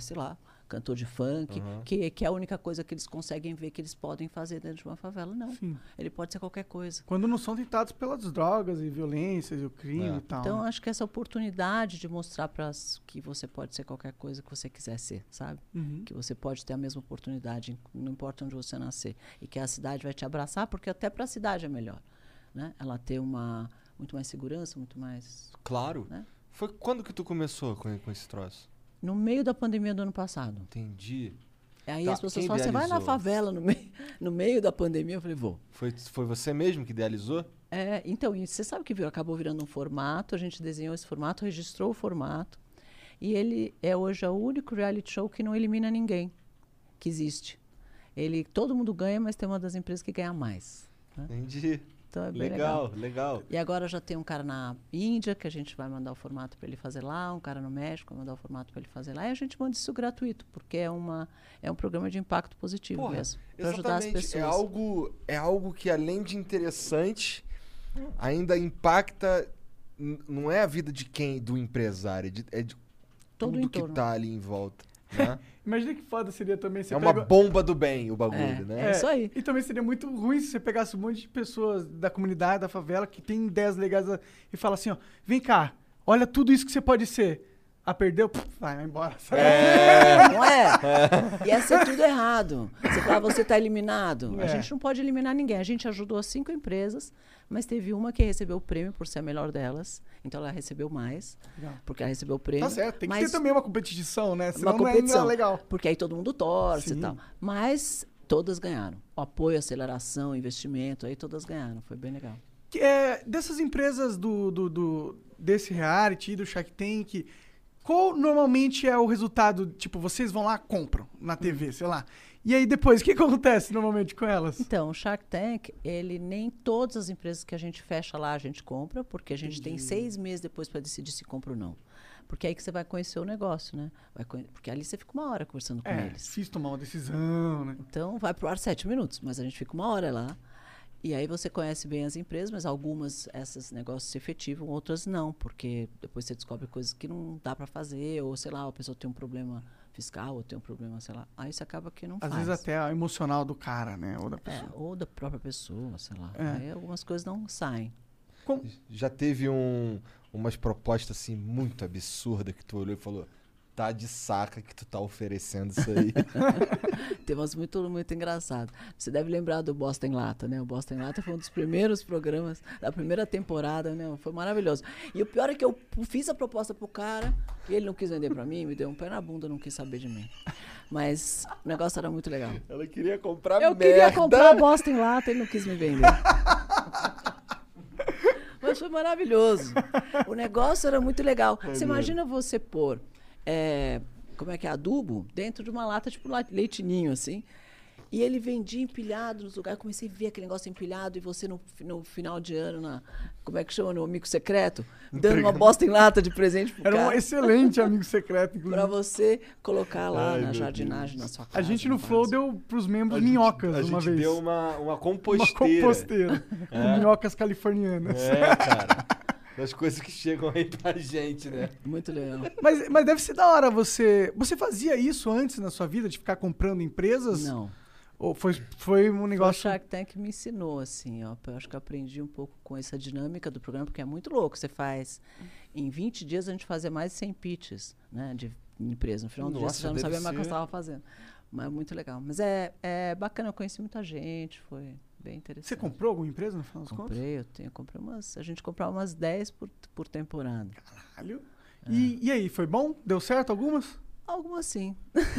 sei lá, cantor de funk, Uhum. que, que é a única coisa que eles conseguem ver que eles podem fazer dentro de uma favela. Não. Sim. Ele pode ser qualquer coisa. Quando não são tentados pelas drogas e violências e o crime É. e tal. Então, acho que essa oportunidade de mostrar para que você pode ser qualquer coisa que você quiser ser, sabe? Uhum. Que você pode ter a mesma oportunidade, não importa onde você nascer. E que a cidade vai te abraçar, porque até para a cidade é melhor. Né? Ela ter uma, muito mais segurança, muito mais. Claro. Né? Foi quando que tu começou com, com esse troço? No meio da pandemia do ano passado. Entendi. Aí Tá, as pessoas falam: você vai na favela no meio, no meio da pandemia? Eu falei: vou. Foi, foi você mesmo que idealizou? É, então, você sabe que virou, acabou virando um formato, a gente desenhou esse formato, registrou o formato, e ele é hoje o único reality show que não elimina ninguém que existe. Ele, todo mundo ganha, mas tem uma das empresas que ganha mais. Entendi. Então é bem legal. Legal, legal. E agora já tem um cara na Índia que a gente vai mandar o formato para ele fazer lá, um cara no México vai mandar o formato para ele fazer lá, e a gente manda isso gratuito, porque é, uma, é um programa de impacto positivo Porra, mesmo, para ajudar as Exatamente. pessoas. É algo, é algo que, além de interessante, ainda impacta. Não é a vida de quem? Do empresário, é de, é de tudo que entorno. tá ali em volta. Né? [LAUGHS] Imagina que foda seria também você é uma pega- bomba do bem o bagulho, É, né? é isso aí. E também seria muito ruim se você pegasse um monte de pessoas da comunidade, da favela, que tem ideias legais a- e fala assim, ó, vem cá, olha tudo isso que você pode ser. Ah, perdeu? Pff, vai, vai embora. É, [LAUGHS] não é? Ia ser tudo errado. Você fala, você está eliminado. É. A gente não pode eliminar ninguém. A gente ajudou cinco empresas, mas teve uma que recebeu o prêmio por ser a melhor delas. Então ela recebeu mais, Legal. porque ela recebeu o prêmio. Tá certo, tem que ter também uma competição, né? Senão uma competição. não é legal. Porque aí todo mundo torce Sim. e tal. Mas todas ganharam. O apoio, aceleração, investimento, aí todas ganharam. Foi bem legal. Que, é, dessas empresas do, do, do- desse reality, do Shark Tank, qual normalmente é o resultado? Tipo, vocês vão lá, compram na TV, sei lá. E aí depois, o que acontece normalmente com elas? Então, o Shark Tank, ele nem todas as empresas que a gente fecha lá a gente compra, porque a gente tem seis meses depois para decidir se compra ou não. Porque é aí que você vai conhecer o negócio, né? Conhe- Porque ali você fica uma hora conversando com É, eles. difícil tomar uma decisão, né? Então, vai pro ar sete minutos, mas a gente fica uma hora lá. E aí você conhece bem as empresas, mas algumas, esses negócios se efetivam, outras não, porque depois você descobre coisas que não dá para fazer, ou sei lá, a pessoa tem um problema fiscal, ou tem um problema, sei lá. Aí você acaba que não Às faz. vezes até o emocional do cara, né? Ou da É, pessoa. ou da própria pessoa, sei lá. É. Aí algumas coisas não saem. Com- Já teve um, umas propostas assim muito absurdas que tu olhou e falou: tá de saca que tu tá oferecendo isso aí. [LAUGHS] Tem umas muito, muito engraçadas. Você deve lembrar do Boston em Lata, né? O Boston em Lata foi um dos primeiros programas da primeira temporada, né? Foi maravilhoso. E o pior é que eu fiz a proposta pro cara e ele não quis vender pra mim, me deu um pé na bunda, não quis saber de mim. Mas o negócio era muito legal. Ela queria comprar Eu merda. queria comprar Boston em Lata, ele não quis me vender. [LAUGHS] Mas foi maravilhoso. O negócio era muito legal. Você imagina você pôr, é, como é que é, adubo, dentro de uma lata, tipo leitinho, assim. E ele vendia empilhado nos lugares. Comecei a ver aquele negócio empilhado e você no, no final de ano, na, como é que chama, no amigo secreto, dando uma bosta em lata de presente pro [LAUGHS] Era um cara. excelente amigo secreto, Pra inclusive. você colocar lá Ai, na jardinagem na sua casa. A gente no no Flow deu pros membros A gente- minhocas a uma gente vez. deu uma, uma uma composteira. composteira. com minhocas californianas. É, cara. [LAUGHS] Das coisas que chegam aí pra gente, né? Muito legal. Mas, mas deve ser da hora você. Você fazia isso antes na sua vida, de ficar comprando empresas? Não. Ou foi, foi um Foi o negócio. Shark Tank que me ensinou, assim, ó. Eu acho que eu aprendi um pouco com essa dinâmica do programa, porque é muito louco. Você faz. Em 20 dias a gente fazia mais de 100 pitches, né? De empresa. No final do dia Nossa, você já não sabia mais o que você estava fazendo. Mas é muito legal. Mas é, é bacana, eu conheci muita gente, foi bem interessante. Você comprou alguma empresa no final das contas? Comprei, eu tenho, comprei umas. A gente comprava umas 10 por, por temporada. Caralho. E, e aí, foi bom? Deu certo algumas? Algumas sim. [LAUGHS]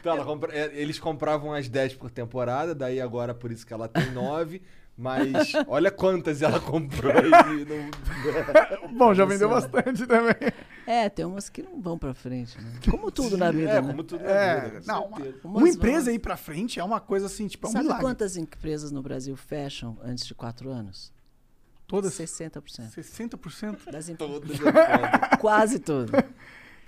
Então, ela compra- é, eles compravam as 10 por temporada, daí agora por isso que ela tem 9. Mas [LAUGHS] olha quantas ela comprou. e não- [LAUGHS] Bom, já vendeu bastante também. É, tem umas que não vão pra frente, né? Como tudo na [LAUGHS] vida, É, né? como tudo na É, vida, não, uma, uma empresa vão- aí pra frente é uma coisa assim, tipo, é um Sabe milagre. quantas empresas no Brasil fecham antes de quatro anos? Todas? 60%. 60%? Das empresas. Todas [LAUGHS] é. Quase todas.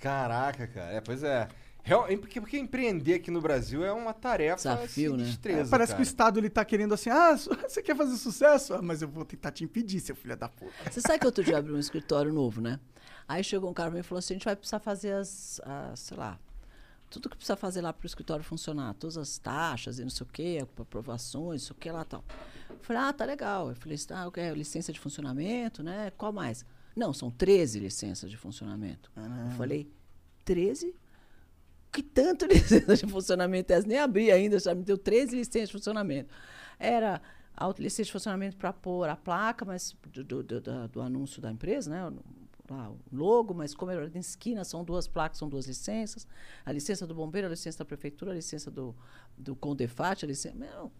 Caraca, cara. É, pois é. Real- é porque, porque empreender aqui no Brasil é uma tarefa Desafio, né? sinistreza, É, parece que cara. o Estado ele tá querendo assim, ah, [LAUGHS] você quer fazer sucesso? Ah, mas eu vou tentar te impedir, seu filho da puta. Você sabe que outro dia abriu um escritório novo, né? Aí chegou um cara e falou assim: a gente vai precisar fazer as, as, sei lá, tudo que precisa fazer lá pro escritório funcionar, todas as taxas e não sei o quê, aprovações, não sei o que lá e tal. Eu falei, ah, tá legal. Eu falei, ah, o que? licença de funcionamento, né? Qual mais? Não, são 13 licenças de funcionamento. Eu falei, 13? Que tanto [LAUGHS] licença de funcionamento é essa? Nem abri ainda, já me deu 13 licenças de funcionamento. Era a licença de funcionamento para pôr a placa, mas do, do, do- do anúncio da empresa, né? Lá, o logo, mas como era em esquina, são duas placas, são duas licenças. A licença do bombeiro, a licença da prefeitura, a licença do, do Condefat, a licença. Meu,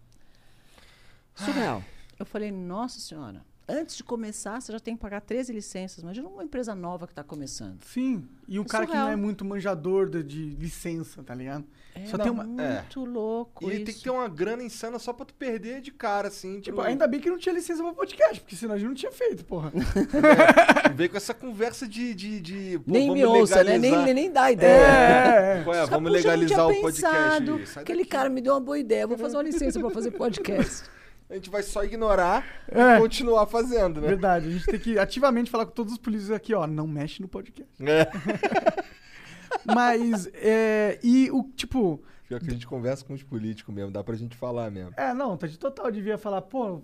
surreal. Eu falei, nossa senhora, antes de começar, você já tem que pagar 13 licenças. Imagina uma empresa nova que está começando. Sim, e um É cara que surreal. não é muito manjador de, de licença, tá ligado? É Só tem uma- muito louco E isso. tem que ter uma grana insana só pra tu perder de cara, assim. Tipo, pro- ainda bem que não tinha licença pra podcast, porque senão a gente não tinha feito, porra. [LAUGHS] Vem com essa conversa de. de, de pô, Nem vamos me ouça, né? Nem, legalizar. nem, nem dá ideia. É, é. Qual é? Sabe, Vamos legalizar o podcast. pensado. Aquele daqui. cara me deu uma boa ideia. Vou fazer uma licença para fazer podcast. [LAUGHS] A gente vai só ignorar É. e continuar fazendo, né? Verdade, a gente tem que ativamente falar com todos os políticos aqui, ó, não mexe no podcast. É. [LAUGHS] Mas, é, e o, tipo, Pior que a gente conversa com os políticos mesmo, dá pra gente falar mesmo. é, não, tá de total, devia falar, pô,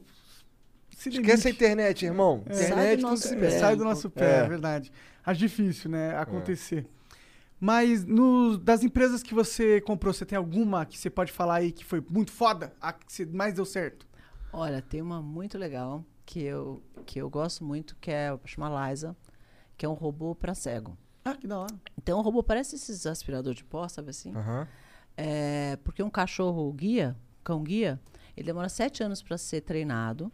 se Esquece a internet, irmão. Sai Internet do nosso se pé. Sai do nosso pé, É. é verdade. Acho difícil, né, acontecer. Mas no, das empresas que você comprou, você tem alguma que você pode falar aí que foi muito foda? A que mais deu certo? Olha, tem uma muito legal que eu, que eu gosto muito, que é chama Liza, que é um robô para cego. Ah, que da hora. Então o robô parece esses aspirador de pó, sabe assim? Aham. É, porque um cachorro guia, cão guia, ele demora sete anos para ser treinado,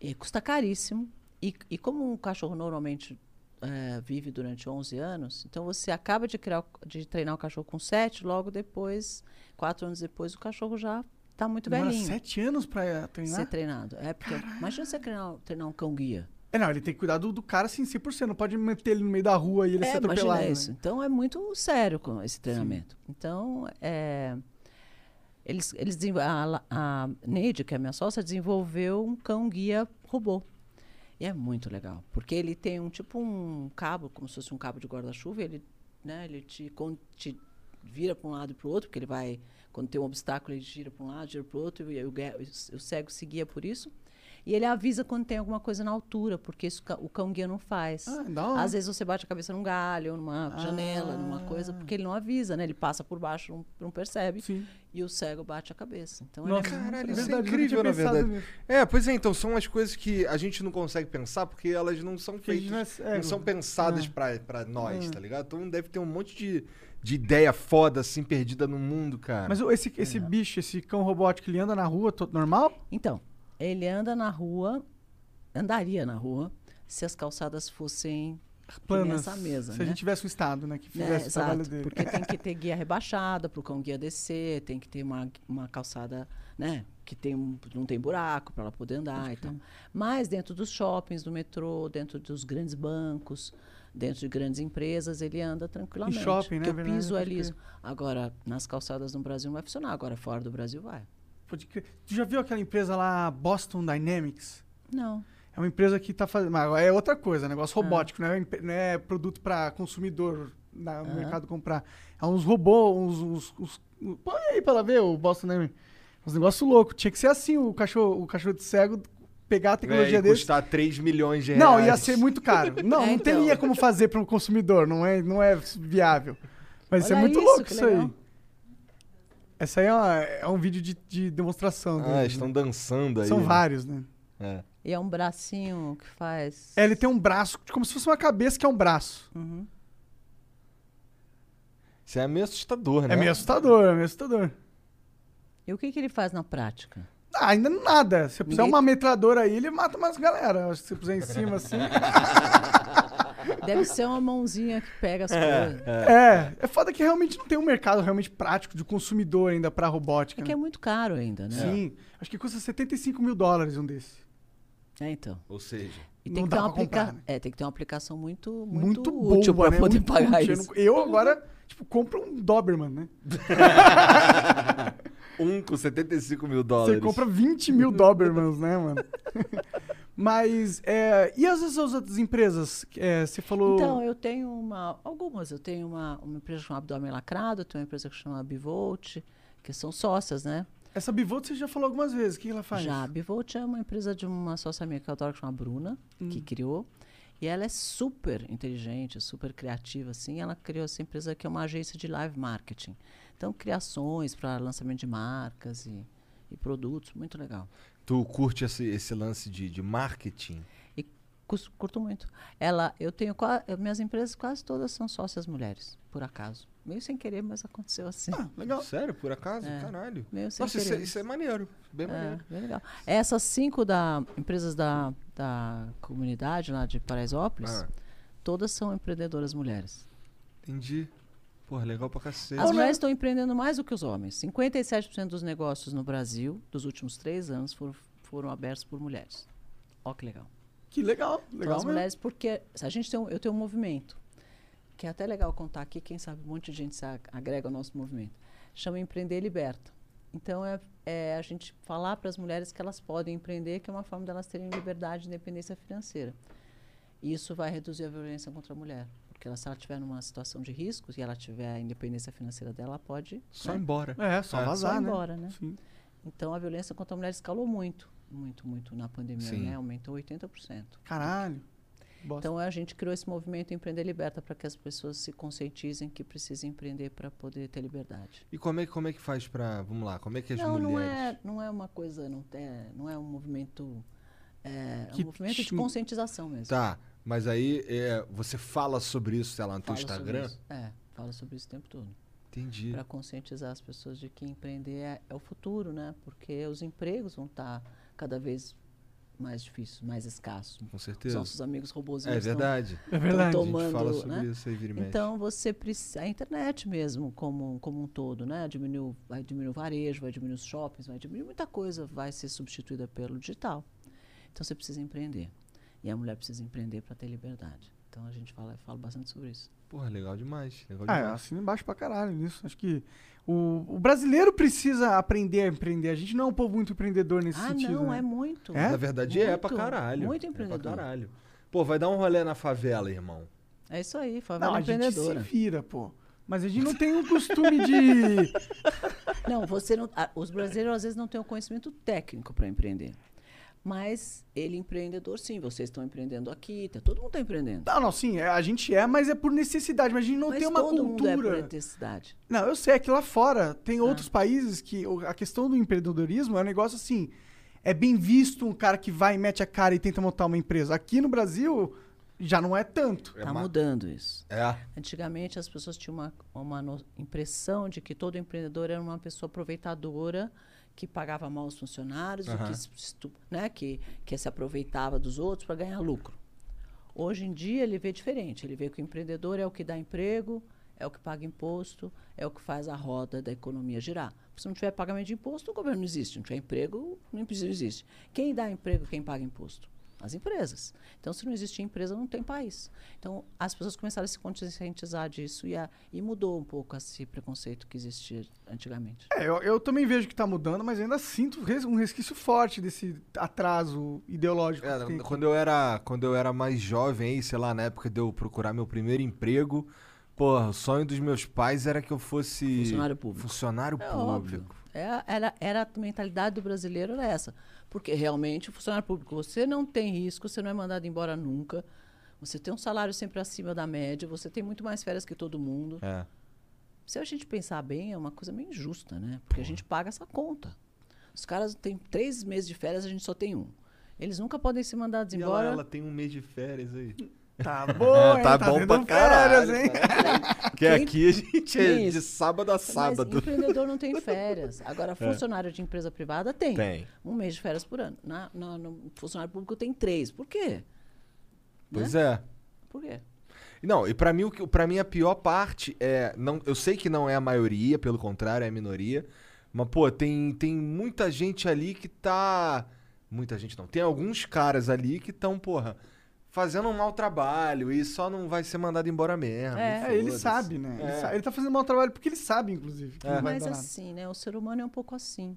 e custa caríssimo. E, e como um cachorro normalmente é, vive durante 11 anos, então você acaba de, criar, de treinar o cachorro com sete, logo depois, quatro anos depois, o cachorro já está muito Demora velhinho. sete anos pra treinar? Ser treinado. É porque, imagina você treinar, treinar um cão guia. É, não, ele tem que cuidar do, do cara assim, 100%. Não pode meter ele no meio da rua e ele é, ser atropelado. né? isso. Então é muito sério com esse treinamento. Então, é, eles, eles, a, a Neide, que é a minha sócia, desenvolveu um cão guia robô. E é muito legal, porque ele tem um tipo um cabo, como se fosse um cabo de guarda-chuva, ele, né, ele te, te vira para um lado e para o outro, porque ele vai, quando tem um obstáculo, ele gira para um lado, gira para o outro, e o, cego se guia por isso. E ele avisa quando tem alguma coisa na altura, porque isso o cão guia não faz. Ah. Às vezes você bate a cabeça num galho, numa janela, numa coisa, porque ele não avisa, né? Ele passa por baixo, não, não percebe. Sim. E o cego bate a cabeça. Então ele Nossa, é Caralho, isso é incrível, na verdade. nisso. É, pois é, então são as coisas que a gente não consegue pensar porque elas não são feitas, não é não são cego. pensadas É. pra, pra nós, É. tá ligado? Então deve ter um monte de, de ideia foda, assim, perdida no mundo, cara. Mas o- esse, esse bicho, esse cão robótico, ele anda na rua todo normal? Então, ele anda na rua, andaria na rua, se as calçadas fossem Planas. essa mesa, Se né? a gente tivesse um estado, né? Que Né, fizesse o trabalho exato, dele. porque tem que [LAUGHS] ter guia rebaixada para o cão guia descer, tem que ter uma, uma calçada, né, que tem um- não tem buraco para ela poder andar e tal. Mas dentro dos shoppings, do metrô, dentro dos grandes bancos, dentro de grandes empresas, ele anda tranquilamente. shopping, né, o piso é liso. Agora, nas calçadas no Brasil não vai funcionar, agora fora do Brasil vai. Pode crer. Tu já viu aquela empresa lá, Boston Dynamics? Não. É uma empresa que tá fazendo. Mas é outra coisa, Ah. negócio robótico, não, é, não é produto para consumidor no Aham. mercado comprar. É uns robôs, uns. uns, uns- põe aí pra ela ver o Boston Dynamics. Uns negócios loucos. Tinha que ser assim o cachorro, o cachorro de cego, pegar a tecnologia é, dele. custar 3 milhões de reais. Não, ia ser muito caro. [LAUGHS] Não, É, não então. teria como fazer para o consumidor, não é, não é viável. Mas isso é muito isso, louco que isso aí. legal. Essa aí é, uma- é um vídeo de, de demonstração. Ah, deles, estão né? dançando aí. São né? vários, né? É. E é um bracinho que faz. É, ele tem um braço, como se fosse uma cabeça que é um braço. Uhum. Isso é meio assustador, né? É meio assustador, é meio assustador. E o que, que ele faz na prática? Ah, ainda nada. Se eu puser Ninguém- uma metralhadora aí, ele mata mais galera. Acho que se eu puser em cima assim. [LAUGHS] Deve ser uma mãozinha que pega as coisas. é, é foda que realmente não tem um mercado realmente prático de consumidor ainda pra robótica. É que né? é muito caro ainda, né? Sim, acho que custa 75 mil dólares um desse. É, então. Ou seja, E Não tem que, dá ter uma pra comprar, aplica... né? é, tem que ter uma aplicação muito, Muito, muito, útil boa, para né? poder Muito pagar útil. Eu isso. não- Eu agora, tipo, compro um Doberman, né? [LAUGHS] [LAUGHS] um com 75 mil dólares. Você compra 20 mil Dobermans, né, mano? [LAUGHS] Mas, é, e as, as outras empresas? É, você falou... Então, eu tenho uma. Algumas. Eu tenho uma, uma empresa que chama Abdômen Lacrado, eu tenho uma empresa que chama Bivolt, que são sócias, né? Essa Bivolt você já falou algumas vezes. O que ela faz? Já. A Bivolt é uma empresa de uma sócia minha que eu adoro, que chama Bruna, Hum. que criou. E ela é super inteligente, super criativa, assim. Ela criou essa empresa que é uma agência de live marketing. Então, criações para lançamento de marcas e, e produtos, muito legal. Tu curte esse, esse lance de, de marketing? E cus- curto muito. Ela, eu tenho eu- minhas empresas quase todas são sócias mulheres, por acaso. Meio sem querer, mas aconteceu assim. Ah, legal. Sério, por acaso? É. Caralho. Meio sem Nossa, isso é, querer. isso é maneiro. Bem É, maneiro. bem legal. Essas cinco da, empresas da, da comunidade lá de Paraisópolis, Ah, todas são empreendedoras mulheres. entendi. Porra, legal pra cacete. As mulheres estão empreendendo mais do que os homens. 57% dos negócios no Brasil, dos últimos três anos, foram, foram abertos por mulheres. Ó que legal. Que legal, Então, legal as mesmo. mulheres, porque a gente tem um, eu tenho um movimento, que é até legal contar aqui, quem sabe um monte de gente se agrega ao nosso movimento. Chama Empreender Liberta. Então, é, é a gente falar para as mulheres que elas podem empreender, que é uma forma delas terem liberdade e independência financeira. E isso vai reduzir a violência contra a mulher. Porque ela, se ela estiver numa situação de risco e ela tiver a independência financeira dela, ela pode Só né, embora. É, só É. vazar, só ir né? embora, né? Sim. Então, a violência contra a mulher escalou muito, muito, muito na pandemia, Sim. né? Aumentou 80%. Caralho. Bosta. Então a gente criou esse movimento Empreender Liberta para que as pessoas se conscientizem que precisam empreender para poder ter liberdade. E como é, como é que faz pra. Vamos lá, como é que as não, não mulheres. é, não é uma coisa, não, é, não é um movimento, é, é um movimento de conscientização mesmo. Tá, mas aí é, você fala sobre isso, sei lá, no teu Instagram? É, fala sobre isso o tempo todo. Entendi. Para conscientizar as pessoas de que empreender é, é o futuro, né? Porque os empregos vão estar cada vez mais difíceis, mais escassos. Com Os certeza. nossos amigos robôs É verdade. É verdade. tão A gente tomando, fala sobre né? isso aí, vira e mexe. Então você precisa. A internet mesmo, como, como um todo, né? Diminuiu, vai diminuir o varejo, vai diminuir os shoppings, vai diminuir muita coisa, vai ser substituída pelo digital. Então você precisa empreender. E a mulher precisa empreender para ter liberdade. Então a gente fala, fala bastante sobre isso. Porra, legal demais. Legal Ah, demais. embaixo pra caralho nisso. Acho que o, o brasileiro precisa aprender a empreender. A gente não é um povo muito empreendedor nesse ah, sentido. não, né? é muito. É? Na verdade é pra Muito, caralho. muito É empreendedor. pra caralho. Pô, vai dar um rolê na favela, irmão. É isso aí, Não, favela a gente se empreendedora. vira, pô. Mas a gente não tem o costume de. [LAUGHS] Não, você não. ah, Os brasileiros às vezes não têm o conhecimento técnico para empreender. Mas ele empreendedor, sim, vocês estão empreendendo aqui, tá, todo mundo está empreendendo. Não, não, sim, é, a gente é, mas é por necessidade. Mas a gente não Mas tem uma todo mundo é por cultura. necessidade. Não, eu sei, é que lá fora Ah. tem outros países que a questão do empreendedorismo é um negócio assim. É bem visto um cara que vai, mete a cara e tenta montar uma empresa. Aqui no Brasil já não é tanto. É Está ma- mudando isso. É. Antigamente as pessoas tinham uma, uma no- impressão de que todo empreendedor era uma pessoa aproveitadora que pagava mal os funcionários, Aham. que, né, que, que se aproveitava dos outros para ganhar lucro. Hoje em dia ele vê diferente. Ele vê que o empreendedor é o que dá emprego, é o que paga imposto, é o que faz a roda da economia girar. Se não tiver pagamento de imposto, o governo não existe. Se não tiver emprego, não existe. Quem dá emprego, quem paga imposto? As empresas. Então, se não existe empresa, não tem país. Então, as pessoas começaram a se conscientizar disso e, a- e mudou um pouco esse preconceito que existia antigamente. É, eu, eu também vejo que tá mudando, mas ainda sinto res- um resquício forte desse atraso ideológico. É, que quando eu era quando eu era mais jovem aí, sei lá, na época de eu procurar meu primeiro emprego, porra, o sonho dos meus pais era que eu fosse Funcionário público. funcionário É público. óbvio. É, era, era a mentalidade do brasileiro era essa. Porque realmente o funcionário público, você não tem risco, você não é mandado embora nunca. Você tem um salário sempre acima da média, você tem muito mais férias que todo mundo. É. Se a gente pensar bem, é uma coisa meio injusta, né? Porque a gente paga essa conta. Os caras têm três meses de férias, a gente só tem um. Eles nunca podem ser mandados E ela, embora. ela tem um mês de férias aí. Tá bom, hein? Tá tá bom pra caralho, férias, hein? Porque Quem- aqui a gente é Quem de isso? sábado a Mas sábado. empreendedor não tem [LAUGHS] férias. Agora, funcionário de empresa privada tem. Tem. Um mês de férias por ano. Na, na- no funcionário público tem três. Por quê? Pois é. Por quê? Não, e pra mim, o que- pra mim a pior parte é. Não, eu sei que não é a maioria, pelo contrário, é a minoria. Mas, pô, tem, tem muita gente ali que tá. Muita gente não. Tem alguns caras ali que estão, porra, fazendo um mau trabalho e só não vai ser mandado embora mesmo. É, É, ele sabe, né? Ele, É. sa- ele tá fazendo mau trabalho porque ele sabe, inclusive. Que não vai Mas dar nada. assim, né? O ser humano é um pouco assim.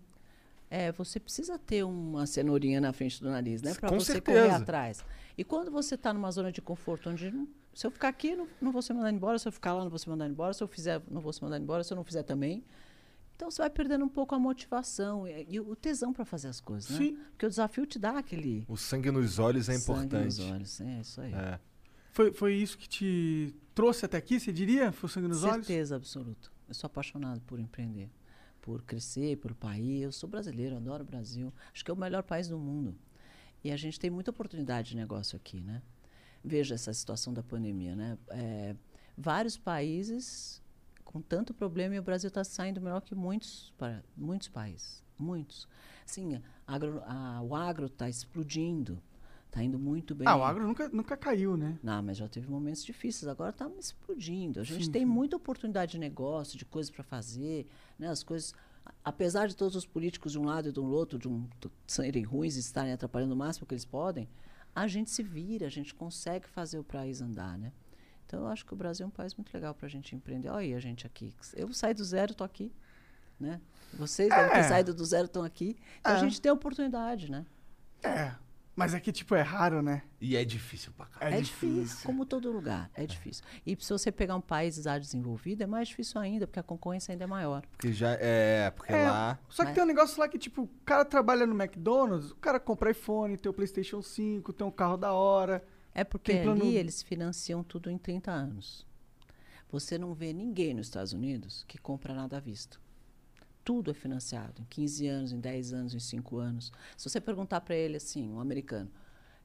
É, você precisa ter uma cenourinha na frente do nariz, né? Para Com você certeza. correr atrás. E quando você está numa zona de conforto, onde não- se eu ficar aqui, não, não vou ser mandado embora. Se eu ficar lá, não vou ser mandado embora. Se eu fizer, não vou ser mandado embora. Se eu não fizer também. Então você vai perdendo um pouco a motivação e, e o tesão para fazer as coisas, né? Sim. Porque o desafio te dá aquele O sangue nos olhos é sangue nos importante. olhos. É isso aí. É. Foi, foi isso que te trouxe até aqui, você diria? Foi o sangue nos olhos? Certeza absoluta. Eu sou apaixonado por empreender, por crescer, pelo país. Eu sou brasileiro, adoro o Brasil. Acho que é o melhor país do mundo. E a gente tem muita oportunidade de negócio aqui, né? Veja essa situação da pandemia, né? É, vários países com tanto problema e o Brasil está saindo melhor que muitos, para, muitos países. Muitos. Sim, agro, a- o agro está explodindo. Está indo muito bem. Ah, o agro nunca, nunca caiu, né? Não, mas já teve momentos difíceis. Agora está explodindo. A gente Sim, tem sim. muita oportunidade de negócio, de coisas para fazer. Né? As coisas, apesar de todos os políticos de um lado e do outro, de um, t- serem ruins e estarem atrapalhando o máximo que eles podem, a gente se vira, a gente consegue fazer o país andar, né? Então, eu acho que o Brasil é um país muito legal para a gente empreender. Olha aí a gente aqui. Eu saí do zero, estou aqui. Né? Vocês devem ter É. saído do zero, estão aqui. Então, É. a gente tem a oportunidade, né? É. Mas é que, tipo, é raro, né? E é difícil pra caralho. É, É, difícil. como todo lugar, é difícil. E se você pegar um país já desenvolvido, é mais difícil ainda, porque a concorrência ainda é maior. Porque já é. Porque É, lá. Só que Mas- tem um negócio lá que, tipo, o cara trabalha no McDonald's, o cara compra iPhone, tem o PlayStation 5, tem um carro da hora. É porque Tem plano- ali eles financiam tudo em 30 anos. Você não vê ninguém nos Estados Unidos que compra nada à vista. Tudo é financiado em 15 anos, em 10 anos, em 5 anos. Se você perguntar para ele assim, um americano,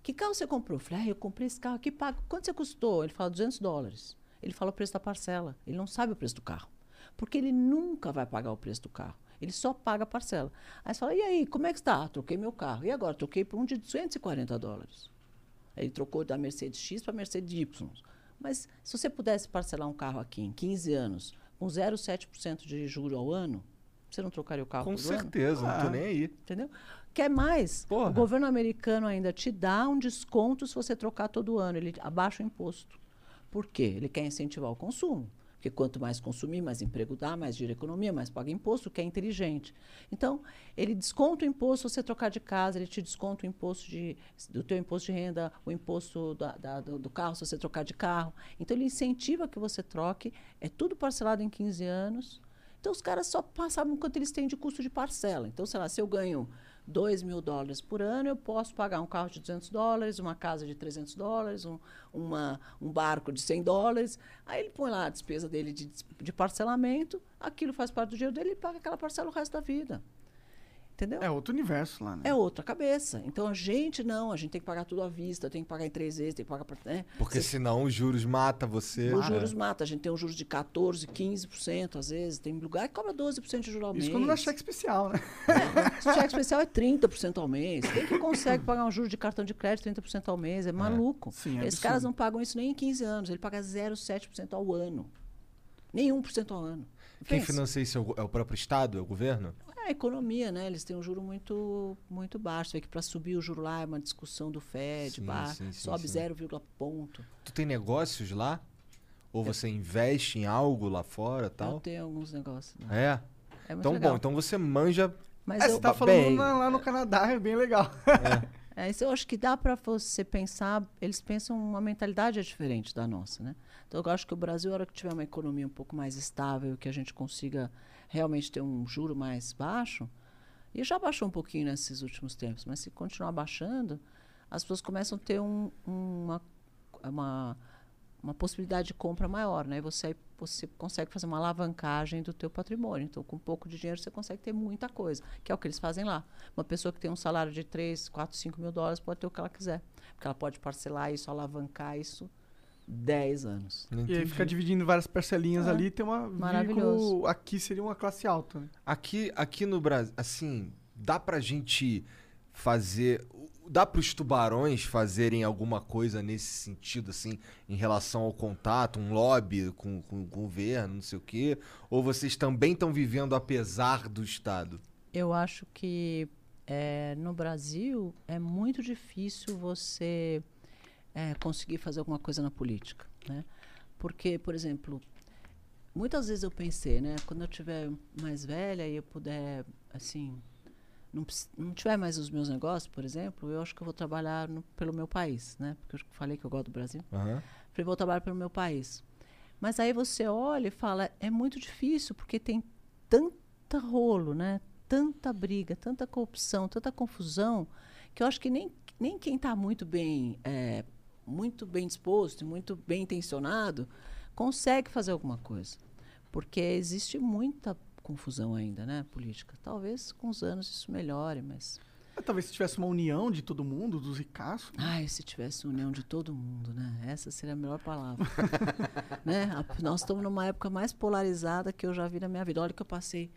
que carro você comprou? Eu falei, ah, eu comprei esse carro aqui, pago. Quanto você custou? Ele fala 200 dólares. Ele fala o preço da parcela. Ele não sabe o preço do carro. Porque ele nunca vai pagar o preço do carro. Ele só paga a parcela. Aí você fala, e aí, como é que está? Ah, troquei meu carro. E agora? Troquei por um de 240 dólares. Ele trocou da Mercedes X para a Mercedes Y. Mas se você pudesse parcelar um carro aqui em 15 anos, com 0,7% de juro ao ano, você não trocaria o carro Com todo ano? certeza, não tô Ah. nem aí. Entendeu? Quer mais? Porra. O governo americano ainda te dá um desconto se você trocar todo ano. Ele abaixa o imposto. Por quê? Ele quer incentivar o consumo. Porque quanto mais consumir, mais emprego dá, mais gira a economia, mais paga imposto, que é inteligente. Então, ele desconta o imposto se você trocar de casa, ele te desconta o imposto de, do teu imposto de renda, o imposto da- da- do, carro se você trocar de carro. Então, ele incentiva que você troque. É tudo parcelado em 15 anos. Então, os caras só pa- sabem quanto eles têm de custo de parcela. Então, sei lá, se eu ganho 2 mil dólares por ano, eu posso pagar um carro de 200 dólares, uma casa de 300 dólares, um, uma, um barco de 100 dólares. Aí ele põe lá a despesa dele de, de parcelamento, aquilo faz parte do dinheiro dele e paga aquela parcela o resto da vida. Entendeu? É outro universo lá, né? É outra cabeça. Então a gente não, a gente tem que pagar tudo à vista, tem que pagar em três vezes, tem que pagar. pra- Né? Porque senão os juros mata você. Os juros matam. A gente tem um juros de 14%, 15%, às vezes. Tem lugar que cobra 12% de juros ao mês. Isso quando não é cheque especial, né? É, cheque especial é 30% ao mês. Quem que consegue pagar um juro de cartão de crédito 30% ao mês? É maluco. Sim, é Esses absurdo. caras não pagam isso nem em 15 anos. Ele paga 0,7% ao ano. Nem 1% ao ano. Quem Pensa. financia isso é o, é o próprio Estado, é o governo? É a economia, né? Eles têm um juro muito, muito baixo. Vê que para subir o juro lá é uma discussão do Fed, Sim, bah, sim, sim, sobe sim. 0, ponto. Tu tem negócios lá? Ou você investe em algo lá fora Eu tal? tenho alguns negócios. Né? É. É muito Então, legal. bom, então você manja. Mas É, eu, você tá Bem. falando lá, lá no Canadá, é bem legal. É, isso eu acho que dá para você pensar, eles pensam uma mentalidade é diferente da nossa, né? Então eu acho que o Brasil, a hora que tiver uma economia um pouco mais estável, que a gente consiga realmente ter um juro mais baixo, e já baixou um pouquinho nesses últimos tempos, mas se continuar baixando, as pessoas começam a ter um- uma, uma, uma possibilidade de compra maior, né? E Você, você consegue fazer uma alavancagem do teu patrimônio. Então, com pouco de dinheiro, você consegue ter muita coisa, que é o que eles fazem lá. Uma pessoa que tem um salário de 3, 4, 5 mil dólares pode ter o que ela quiser. Porque ela pode parcelar isso, alavancar isso 10 anos. Não E aí fica dividindo várias parcelinhas É. ali, tem uma Maravilhoso. vínculo- Aqui seria uma classe alta, né? Aqui, aqui no Brasil, assim, dá pra gente fazer. Dá pros tubarões fazerem alguma coisa nesse sentido, assim, em relação ao contato, um lobby com, com o governo, não sei o quê? Ou vocês também estão vivendo apesar do Estado? Eu acho que eh, no Brasil é muito difícil você eh, conseguir fazer alguma coisa na política, né? Porque, por exemplo, muitas vezes eu pensei, né? Quando eu tiver mais velha e eu puder, assim, não, não tiver mais os meus negócios, por exemplo, eu acho que eu vou trabalhar no- pelo meu país, né? Porque eu falei que eu gosto do Brasil. Aham. Falei, vou trabalhar pelo meu país. Mas aí você olha e fala, é muito difícil, porque tem tanta rolo, né? Tanta briga, tanta corrupção, tanta confusão, que eu acho que nem, nem quem está muito bem, é, muito bem disposto, e muito bem intencionado, consegue fazer alguma coisa. Porque existe muita confusão ainda, né, política. Talvez com os anos isso melhore, mas Ah, Talvez se tivesse uma união de todo mundo, dos ricaços. Ai, se tivesse união de todo mundo, né? Essa seria a melhor palavra. [LAUGHS] né? A- Nós estamos numa época mais polarizada que eu já vi na minha vida. Olha que eu passei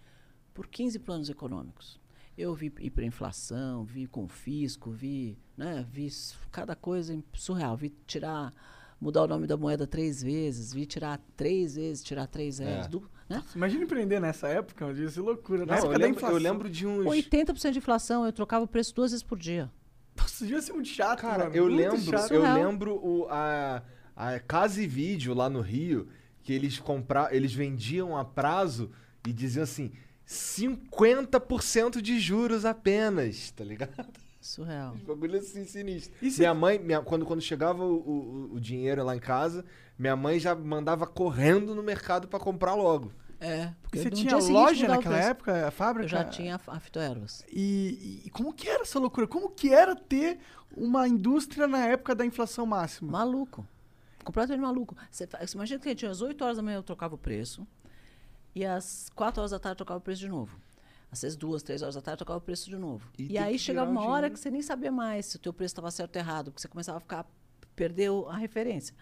por 15 planos econômicos. Eu vi hiperinflação, vi confisco, vi, né, vi cada coisa surreal. Vi tirar, mudar o nome da moeda três vezes, vi tirar três vezes, tirar três vezes. É. do- né? Imagina empreender nessa época, eu disse loucura. Não, eu, lembro, inflação. eu lembro de uns. 80% de inflação, eu trocava o preço duas vezes por dia. Nossa, devia ser muito chato, Cara, mano, eu muito lembro, chato. eu lembro o, a, a Casa e Vídeo lá no Rio, que eles compra, eles vendiam a prazo e diziam assim, 50% de juros apenas, tá ligado? Surreal. Os [LAUGHS] bagulho assim sinistro. E se- Minha mãe, minha- quando, quando chegava o, o, o dinheiro lá em casa, minha mãe já mandava correndo no mercado pra comprar logo. É, porque você tinha loja naquela preço. época, a fábrica? Eu já tinha a a fitoervas. E, e como que era essa loucura? Como que era ter uma indústria na época da inflação máxima? Maluco. Completamente maluco. Você, você imagina que a gente, às 8 horas da manhã eu trocava o preço. E às 4 horas da tarde trocava o preço de novo. Às vezes, duas, três horas da tarde trocava o preço de novo. E E, aí chegava uma hora que você nem sabia mais se o teu preço estava certo ou errado, porque você começava a ficar perdeu a referência.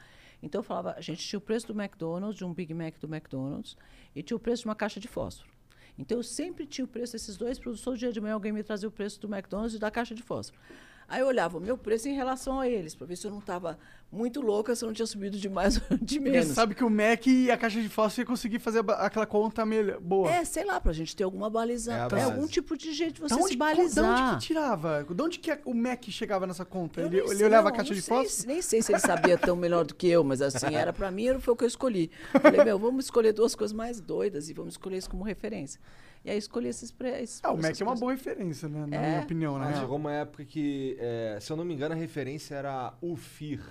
Então eu falava, a gente tinha o preço do McDonald's, de um Big Mac do McDonald's, e tinha o preço de uma caixa de fósforo. Então eu sempre tinha o preço desses dois produtos. Todo dia de manhã alguém me trazia o preço do McDonald's e da caixa de fósforo. Aí eu olhava o meu preço em relação a eles, para ver se eu não estava muito louca, se eu não tinha subido de mais [LAUGHS] ou de menos. você sabe que o Mac e a caixa de fósforo ia conseguir fazer aquela conta melhor, boa. É, sei lá, pra gente ter alguma baliza. É a É, algum tipo de jeito de você da onde, se da balizar. onde que tirava? De onde que a- o Mac chegava nessa conta? Eu Ele, ele sei, olhava a não, caixa não de sei fósforo? Nem sei se ele sabia tão melhor do que eu, mas assim, era pra mim, era- foi o que eu escolhi. Falei, meu, vamos escolher duas coisas mais doidas e vamos escolher isso como referência. E aí escolhi esses preços. Ah, o Mac é uma boa referência, né? Na É. minha opinião, né? Chegou uma época que, é, se eu não me engano, a referência era o FIR,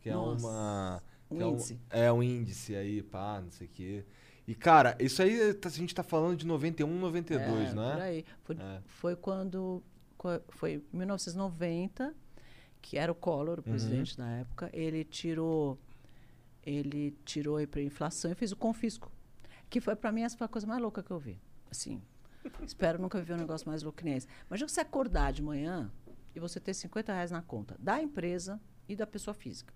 que é Nossa, uma... um que é índice. É um índice aí, pá, não sei o quê. E, cara, isso aí tá- a gente tá falando de 91, 92, é, não Por é? aí. Foi, É. foi quando foi em 1990, que era o Collor, o presidente da época, ele tirou ele tirou a hiperinflação e fez o confisco. Que foi, para mim, essa foi a coisa mais louca que eu vi. Assim, espero nunca viver um negócio mais louco que nem esse. Imagina você acordar de manhã e você ter 50 reais na conta da empresa e da pessoa física.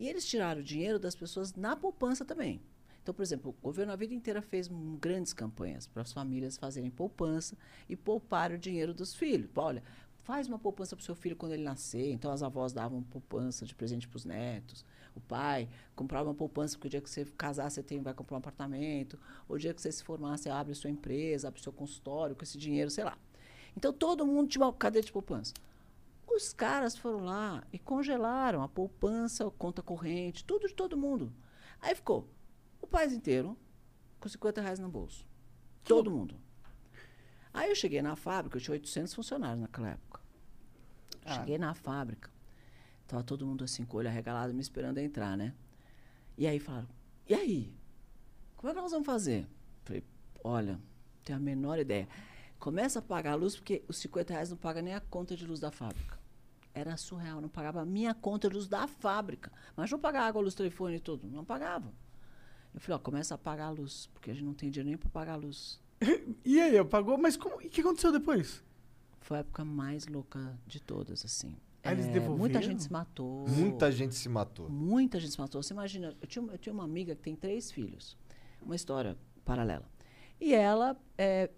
E eles tiraram o dinheiro das pessoas na poupança também. Então, por exemplo, o governo a vida inteira fez grandes campanhas para as famílias fazerem poupança e poupar o dinheiro dos filhos. Olha, faz uma poupança para o seu filho quando ele nascer. Então, as avós davam poupança de presente para os netos. O pai comprava uma poupança porque o dia que você casar, você tem, vai comprar um apartamento. Ou o dia que você se formar, você abre a sua empresa, abre o seu consultório com esse dinheiro, sei lá. Então, todo mundo tinha uma cadeia de poupança. Os caras foram lá e congelaram a poupança, a conta corrente, tudo de todo mundo. Aí ficou o país inteiro com 50 reais no bolso. Todo mundo. Aí eu cheguei na fábrica, eu tinha 800 funcionários naquela época. Ah. Cheguei na fábrica, tava todo mundo assim, com o olho arregalado, me esperando entrar, né? E aí falaram, e aí? Como é que nós vamos fazer? Falei, olha, não tenho a menor ideia. Começa a pagar a luz, porque os 50 reais não paga nem a conta de luz da fábrica. Era surreal, não pagava a minha conta de luz da fábrica. Mas não pagava água, luz, telefone e tudo. Não pagava. Eu falei, ó, começa a pagar a luz, porque a gente não tem dinheiro nem para pagar a luz. [LAUGHS] E aí, apagou? Mas como, e o que aconteceu depois? Foi a época mais louca de todas, assim. Aí eles É, devolveram? Muita gente se matou. Muita gente se matou. Muita gente se matou. Você imagina, eu tinha, eu tinha uma amiga que tem três filhos. Uma história paralela. E ela é,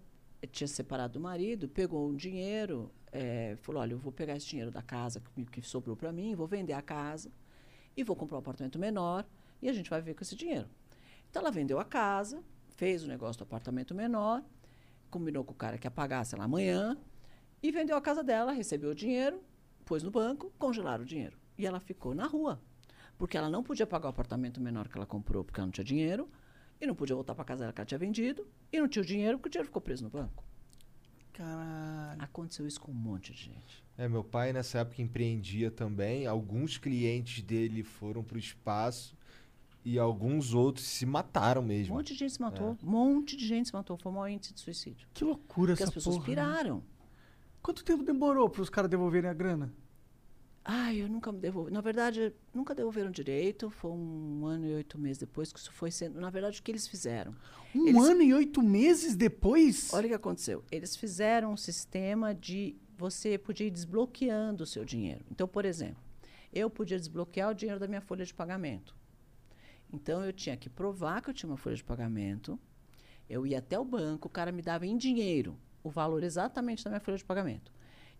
tinha separado do marido, pegou um dinheiro, é, falou: Olha, eu vou pegar esse dinheiro da casa que, que sobrou para mim, vou vender a casa e vou comprar um apartamento menor e a gente vai viver com esse dinheiro. Então ela vendeu a casa, fez o negócio do apartamento menor, combinou com o cara que ia pagar, sei lá, amanhã, e vendeu a casa dela, recebeu o dinheiro, pôs no banco, congelaram o dinheiro. E ela ficou na rua. Porque ela não podia pagar o apartamento menor que ela comprou porque ela não tinha dinheiro, e não podia voltar para casa dela que ela tinha vendido, e não tinha o dinheiro porque o dinheiro ficou preso no banco. Caralho. Aconteceu isso com um monte de gente. É, meu pai nessa época empreendia também. Alguns clientes dele foram pro espaço e alguns outros se mataram Um mesmo. monte de gente se matou. Um monte de gente se matou. Foi o maior índice de suicídio. Que loucura Porque essa as pessoas porra. né? Quanto tempo demorou para os caras devolverem a grana? Ai, eu nunca me devolvi. Na verdade, nunca devolveram direito. Foi um ano e oito meses depois que isso foi sendo. Na verdade, o que eles fizeram? Um Eles- ano e oito meses depois? Olha o que aconteceu. Eles fizeram um sistema de você podia ir desbloqueando o seu dinheiro. Então, por exemplo, eu podia desbloquear o dinheiro da minha folha de pagamento. Então, eu tinha que provar que eu tinha uma folha de pagamento. Eu ia até o banco, o cara me dava em dinheiro o valor exatamente da minha folha de pagamento.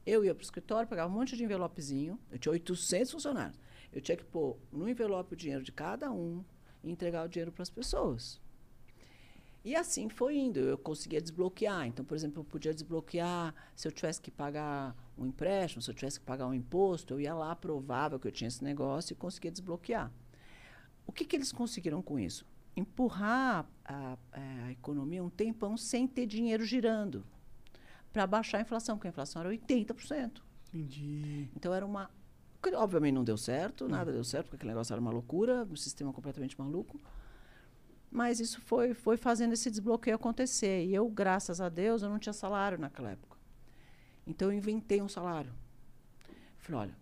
Eu ia para o escritório, pegava um monte de envelopezinho. Eu tinha 800 funcionários. Eu tinha que pôr no envelope o dinheiro de cada um e entregar o dinheiro para as pessoas. E assim foi indo. Eu conseguia desbloquear. Então, por exemplo, eu podia desbloquear se eu tivesse que pagar um empréstimo, se eu tivesse que pagar um imposto, eu ia lá, provava que eu tinha esse negócio e conseguia desbloquear. O que, que eles conseguiram com isso? Empurrar a, a- a economia um tempão sem ter dinheiro girando para baixar a inflação, porque a inflação era 80%. Entendi. Então era uma. Obviamente não deu certo, nada deu certo, porque aquele negócio era uma loucura, um sistema completamente maluco. Mas isso foi, foi fazendo esse desbloqueio acontecer. E eu, graças a Deus, eu não tinha salário naquela época. Então eu inventei um salário. Falei, olha,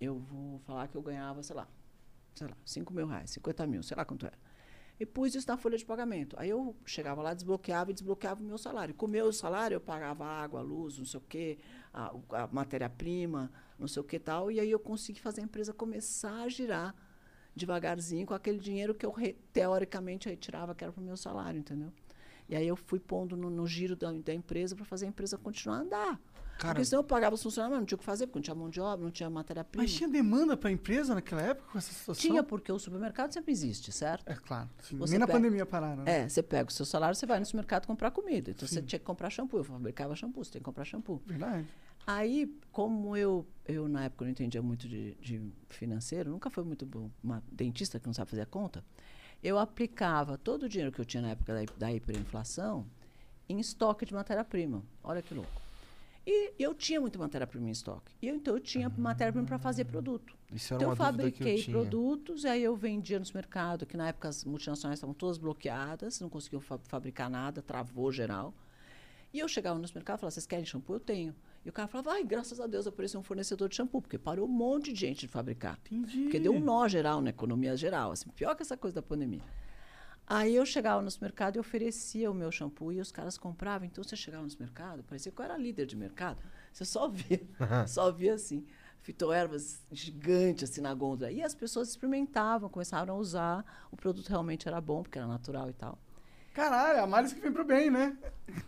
eu vou falar que eu ganhava, sei lá, sei lá, 5 mil reais, 50 mil, sei lá quanto era. E pus isso na folha de pagamento. Aí eu chegava lá, desbloqueava e desbloqueava o meu salário. Com o meu salário, eu pagava água, luz, não sei o quê, a, a matéria-prima, não sei o que tal. E aí eu consegui fazer a empresa começar a girar devagarzinho com aquele dinheiro que eu, re- teoricamente, retirava, que era para o meu salário, entendeu? E aí eu fui pondo no, no giro da, da empresa para fazer a empresa continuar a andar. Cara, porque senão eu pagava os funcionários, mas não tinha o que fazer, porque não tinha mão de obra, não tinha matéria-prima. Mas tinha demanda para a empresa naquela época com essa situação? Tinha, porque o supermercado sempre existe, certo? É claro. sim. Você Nem na pega- pandemia pararam. né? É, você pega o seu salário, você vai no supermercado comprar comida. Então você tinha que comprar shampoo. Eu fabricava shampoo, você tem que comprar shampoo. Verdade. Aí, como eu, eu na época não entendia muito de, de financeiro, nunca foi muito bom, uma dentista que não sabe fazer a conta, eu aplicava todo o dinheiro que eu tinha na época da, da hiperinflação em estoque de matéria-prima. Olha que louco. E eu tinha muita matéria-prima em estoque. E eu, então eu tinha matéria-prima para fazer produto. Isso era Então eu eu fabriquei tinha. produtos e aí eu vendia nos mercados, que na época as multinacionais estavam todas bloqueadas, não conseguiam fa- fabricar nada, travou geral. E eu chegava nos mercados e falava, vocês querem shampoo? Eu tenho. E o cara falava, ai, graças a Deus apareceu um fornecedor de shampoo, porque parou um monte de gente de fabricar. Entendi. Porque deu um nó geral na economia geral, assim, pior que essa coisa da pandemia. Aí eu chegava no supermercado e oferecia o meu shampoo e os caras compravam. Então você chegava no supermercado, parecia que eu era líder de mercado. Você só via, só via assim, fitoervas gigantes assim na gôndola. E as pessoas experimentavam, começaram a usar. O produto realmente era bom, porque era natural e tal. Caralho, a males que vem pro bem, né?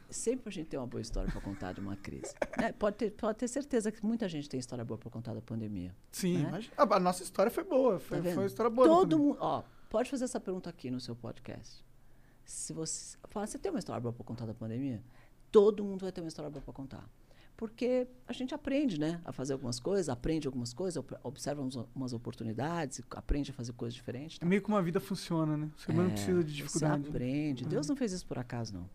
Sempre a gente tem uma boa história para contar de uma crise. né? pode, ter, pode ter certeza que muita gente tem história boa para contar da pandemia. Sim, Né? mas a, a nossa história foi boa. Foi, Tá foi uma história boa. Todo mundo, ó, pode fazer essa pergunta aqui no seu podcast. Se você fala, você tem uma história boa para contar da pandemia? Todo mundo vai ter uma história boa para contar. Porque a gente aprende, né, a fazer algumas coisas, aprende algumas coisas, observa uns- umas oportunidades, aprende a fazer coisas diferentes. É meio que uma vida funciona, né? Você não É, precisa de Você dificuldade. aprende. Deus não fez isso por acaso, não.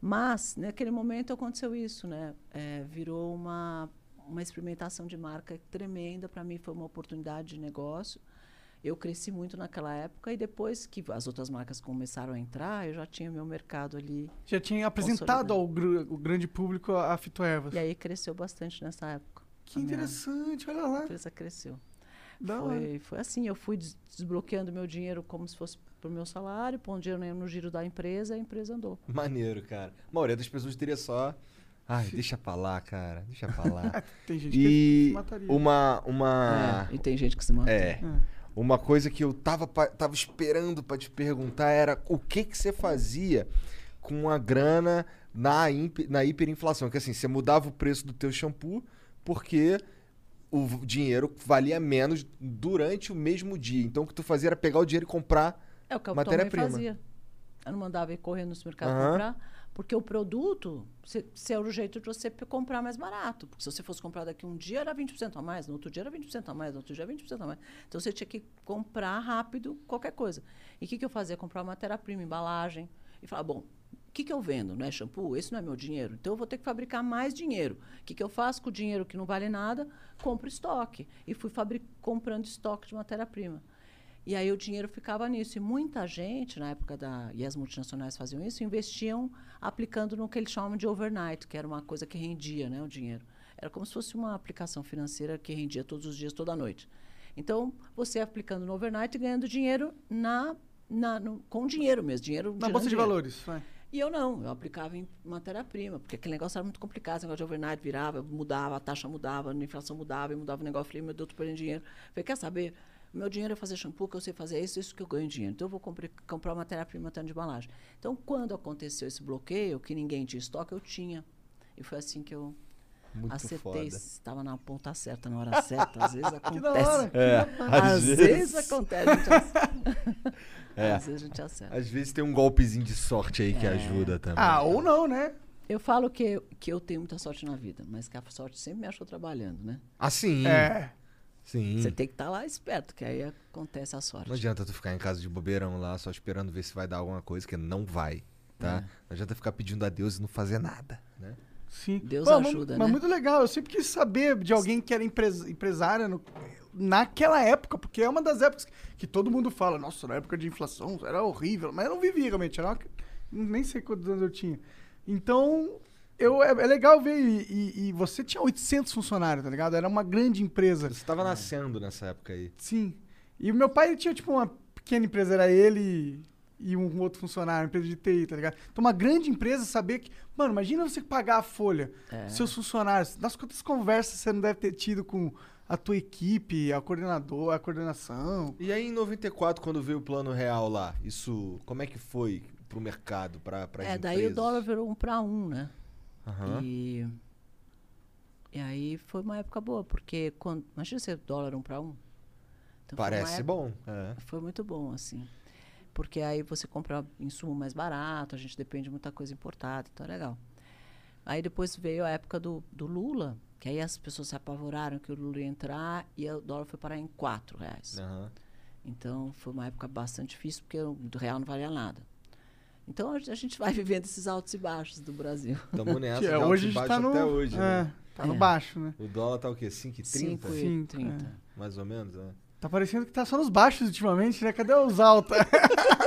Mas, naquele momento, aconteceu isso, né? É, virou uma, uma experimentação de marca tremenda. Para mim, foi uma oportunidade de negócio. Eu cresci muito naquela época e depois que as outras marcas começaram a entrar, eu já tinha meu mercado ali. Já tinha apresentado ao gr- o grande público a, a fitoervas. E aí cresceu bastante nessa época. Que a minha interessante, olha lá. empresa cresceu. Da. Foi, foi assim, eu fui des- desbloqueando meu dinheiro como se fosse para o meu salário, pondo dinheiro no giro da empresa, a empresa andou. Maneiro, cara. A maioria das pessoas teria só. Ai, deixa pra lá, cara. Deixa pra lá. [LAUGHS] Tem gente que se e mataria. uma. uma... É, e tem gente que se mata. É. É. Uma coisa que eu tava, tava esperando pra te perguntar era o que que você fazia com a grana na, na hiperinflação. Que assim, você mudava o preço do teu shampoo porque o dinheiro valia menos durante o mesmo dia. Então o que tu fazia era pegar o dinheiro e comprar. É o que eu Matéria-prima. fazia. Eu não mandava ir correndo no supermercado Aham. comprar, porque o produto, se, se era o jeito de você comprar mais barato. Porque se você fosse comprar daqui um dia, era 20% a mais, no outro dia era 20% a mais, no outro dia era 20% a mais. Então você tinha que comprar rápido qualquer coisa. E o que, que eu fazia? Comprar matéria-prima, embalagem, e falar, bom, o que, que eu vendo? Não é shampoo? Esse não é meu dinheiro. Então eu vou ter que fabricar mais dinheiro. O que, que eu faço com o dinheiro que não vale nada? Compro estoque. E fui comprando estoque de matéria-prima. E aí o dinheiro ficava nisso. E muita gente, na época da. E as multinacionais faziam isso, investiam aplicando no que eles chamam de overnight, que era uma coisa que rendia né, o dinheiro. Era como se fosse uma aplicação financeira que rendia todos os dias, toda noite. Então, você aplicando no overnight e ganhando dinheiro na, na, no- com dinheiro mesmo, dinheiro Na bolsa de dinheiro. valores. vai. E eu não, eu aplicava em matéria-prima, porque aquele negócio era muito complicado, esse negócio de overnight virava, mudava, a taxa mudava, a inflação mudava, e mudava o negócio. Eu falei, meu Deus, tô perdendo dinheiro. Eu falei, quer saber? O meu dinheiro é fazer shampoo, que eu sei fazer isso, isso que eu ganho dinheiro. Então eu vou compre- comprar matéria-prima tanto de embalagem. Então, quando aconteceu esse bloqueio, que ninguém tinha estoque, eu tinha. E foi assim que eu Muito acertei, estava na ponta certa, na hora certa. Às vezes [LAUGHS] Que acontece. É, Às, vezes... acontece. a gente [LAUGHS] acerta. É. Às vezes a gente acerta. Às vezes tem um golpezinho de sorte aí que É. ajuda também. Ah, ou não, né? Eu falo que, que eu tenho muita sorte na vida, mas que a sorte sempre me achou trabalhando, né? Ah, sim. É. Sim. Você tem que estar lá esperto, que aí acontece a sorte. Não adianta tu ficar em casa de bobeirão lá, só esperando ver se vai dar alguma coisa, que não vai, tá? É. Não adianta ficar pedindo a Deus e não fazer nada, né? Sim. Deus Pô, mas- ajuda, mas né? muito legal. Eu sempre quis saber de alguém que era empres- empresária no- naquela época, porque é uma das épocas que todo mundo fala, nossa, na época de inflação era horrível, mas eu não vivi realmente, era uma- nem sei quantos anos eu tinha. Então, eu, é, é legal ver, e, e- e você tinha 800 funcionários, tá ligado? Era uma grande empresa. Você tava nascendo nessa época aí. Sim. E o meu pai ele tinha, tipo, uma pequena empresa, era ele e um outro funcionário, uma empresa de TI, tá ligado? Então, uma grande empresa saber que. Mano, imagina você pagar a folha, É. seus funcionários. Das quantas conversas você não deve ter tido com a tua equipe, a coordenador, a coordenação. E aí em 94, quando veio o plano real lá, isso, como é que foi pro mercado, pra, pra É, daí o dólar virou um para um, né? Aham. E, e aí foi uma época boa, porque quando, imagina ser dólar um para um. Então, Parece época- bom. É. Foi muito bom, assim. Porque aí você compra insumo mais barato, a gente depende de muita coisa importada, então é legal. Aí depois veio a época do, do Lula, que aí as pessoas se apavoraram que o Lula ia entrar e o dólar foi parar em 4 reais. Aham. Então foi uma época bastante difícil, porque o real não valia nada. Então a gente vai vivendo esses altos e baixos do Brasil. Tamo nessa, Que é, hoje e a gente tá no. até hoje, é, né? tá no É. baixo, né? O dólar tá o quê? 5,30? 5 e Cinco, 30. é. Mais ou menos, né? Tá parecendo que tá só nos baixos ultimamente, né? Cadê os altos? [LAUGHS]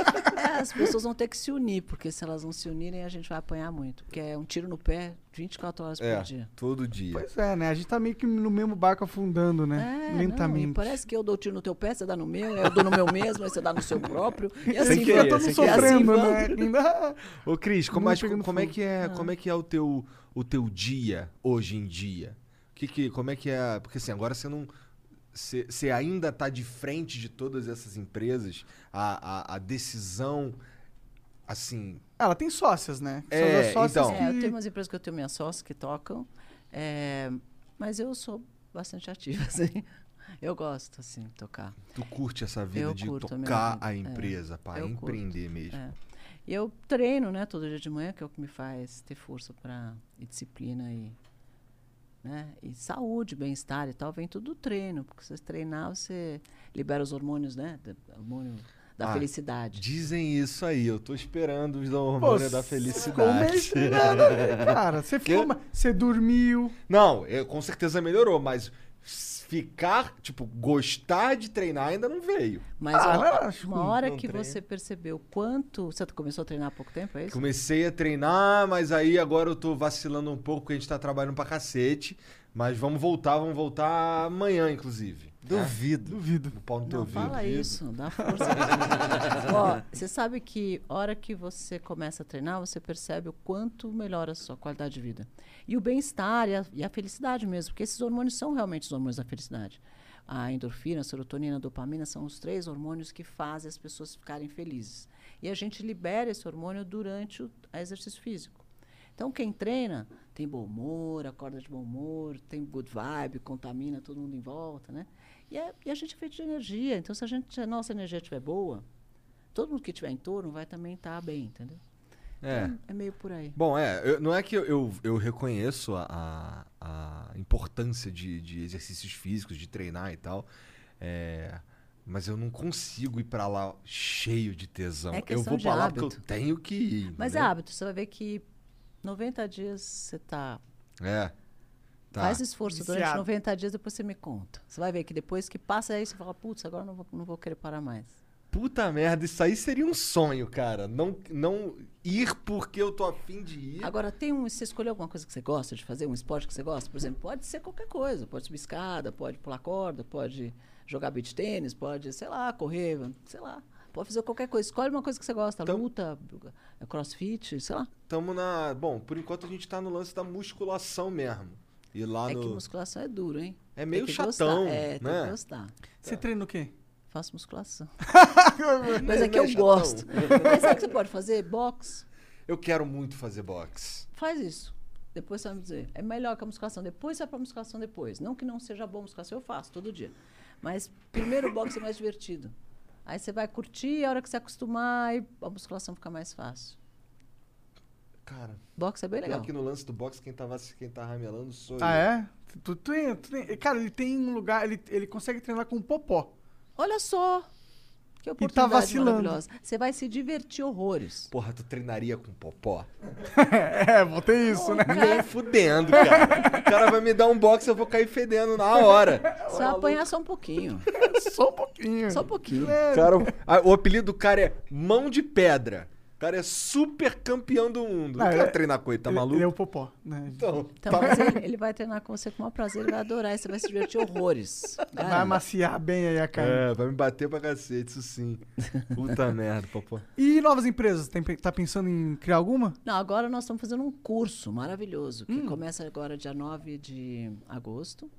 As pessoas vão ter que se unir, porque se elas não se unirem, a gente vai apanhar muito. Porque é um tiro no pé 24 horas É, por dia. todo dia. Pois é, né? A gente tá meio que no mesmo barco afundando, né? É, não, Lentamente. e parece que eu dou tiro no teu pé, você dá no meu, eu dou no meu mesmo, aí você dá no seu próprio. E assim, querer, vai. Tá sem todo querer. E assim sofrendo, vamos. né? [LAUGHS] Ô, Cris, como, acho- pegando como é que é, como é que é o teu, o teu dia hoje em dia? Que que, como é que é? Porque assim, agora você não. Você, ainda tá de frente de todas essas empresas, a, a, a decisão, assim. Ela tem sócias, né? São É, as sócias então. É, eu tenho umas empresas que eu tenho minhas sócias que tocam, é, mas eu sou bastante ativa, [LAUGHS] assim. Eu gosto, assim, de tocar. Tu curte essa vida Eu de a tocar vida, a é. empresa, Eu curto, empreender mesmo. É. E eu treino, né, todo dia de manhã, que é o que me faz ter força para e disciplina e, né, e saúde, bem-estar e tal, vem tudo do treino, porque se você treinar, você libera os hormônios, né, hormônio da Ah, felicidade. Dizem isso aí, eu tô esperando os Pô, hormônios da felicidade. cara. Você [LAUGHS] ficou. Você dormiu. Não, eu, com certeza melhorou, mas ficar, tipo, gostar de treinar ainda não veio. Mas Ah, ó, não, uma hora que treino. você percebeu quanto, você começou a treinar há pouco tempo, é isso? Comecei a treinar, mas aí agora eu tô vacilando um pouco, porque a gente tá trabalhando pra cacete. Mas vamos voltar, vamos voltar amanhã, inclusive. Duvido. Duvido. O pau no teu Não, ouvido. fala isso, dá força. [LAUGHS] Ó, você sabe que a hora que você começa a treinar, você percebe o quanto melhora a sua qualidade de vida. E o bem-estar e a, e a felicidade mesmo, porque esses hormônios são realmente os hormônios da felicidade. A endorfina, a serotonina, a dopamina são os três hormônios que fazem as pessoas ficarem felizes. E a gente libera esse hormônio durante o exercício físico. Então, quem treina tem bom humor, acorda de bom humor, tem good vibe, contamina todo mundo em volta, né? E, é- e a gente é feito de energia. Então, se a, gente, se a nossa energia estiver boa, todo mundo que estiver em torno vai também estar bem, entendeu? É. Então, é meio por aí. Bom, é, eu- não é que eu, eu, eu reconheço a, a, a importância de, de exercícios físicos, de treinar e tal, é, mas eu não consigo ir pra lá cheio de tesão. É eu vou pra lá porque eu tenho que ir. Mas é entendeu? hábito. Você vai ver que 90 dias você tá. É. Tá. Faz esforço durante Viciado. 90 dias, depois você me conta. Você vai ver que depois que passa aí, você fala, putz, agora não vou, não vou querer parar mais. Puta merda, isso aí seria um sonho, cara. Não, não ir porque eu tô afim de ir. Agora, tem um. Você escolheu alguma coisa que você gosta de fazer? Um esporte que você gosta? Por exemplo, pode ser qualquer coisa. Pode subir escada, pode pular corda, pode jogar beach tênis, pode, sei lá, correr, sei lá. Pode fazer qualquer coisa. Escolhe uma coisa que você gosta. Então- Luta, crossfit, sei lá. Tamo na. Bom, por enquanto a gente tá no lance da musculação mesmo. E lá É no. que musculação é duro, hein? É meio que chatão, Gostar. É, tem né? que gostar. Você treina o quê? Faço musculação. [LAUGHS] Mas é que eu chatão. gosto. Mas sabe o que você pode fazer? Box. Eu quero muito fazer boxe. Faz isso. Depois você vai me dizer. É melhor que a musculação. Depois você vai pra musculação depois. Não que não seja bom musculação, eu faço todo dia. Mas primeiro o boxe é mais divertido. Aí você vai curtir, a hora que você acostumar, aí a musculação fica mais fácil. Cara, Boxe é bem legal. que no lance do boxe, quem tava, quem tá ramelando sou Ah, eu. é? Tu tu treina. Cara, ele tem um lugar, ele, ele consegue treinar com popó. Olha só. Que tá oportunidade vacilando. maravilhosa. Você vai se divertir horrores. Porra, tu treinaria com popó? [LAUGHS] é, vou ter isso, né? Nem fudendo, cara. O cara vai me dar um boxe, eu vou cair fedendo na hora. Você vai apanhar [LAUGHS] só um pouquinho. Só um pouquinho. Só um pouquinho. Cara, ah, o apelido do cara é Mão de Pedra. O cara é super campeão do mundo. Não quero ele- treinar com ele, tá ele, maluco? Ele é o popó, né? Então, Então, tá- mas ele, ele vai treinar com você com o maior prazer, ele vai adorar, você vai se divertir horrores. Vai Garanto. amaciar bem aí a carne. É, vai me bater pra cacete, isso sim. Puta [LAUGHS] merda, popó. E novas empresas? Tem, tá pensando em criar alguma? Não, agora nós estamos fazendo um curso maravilhoso, que começa agora dia 9 de agosto.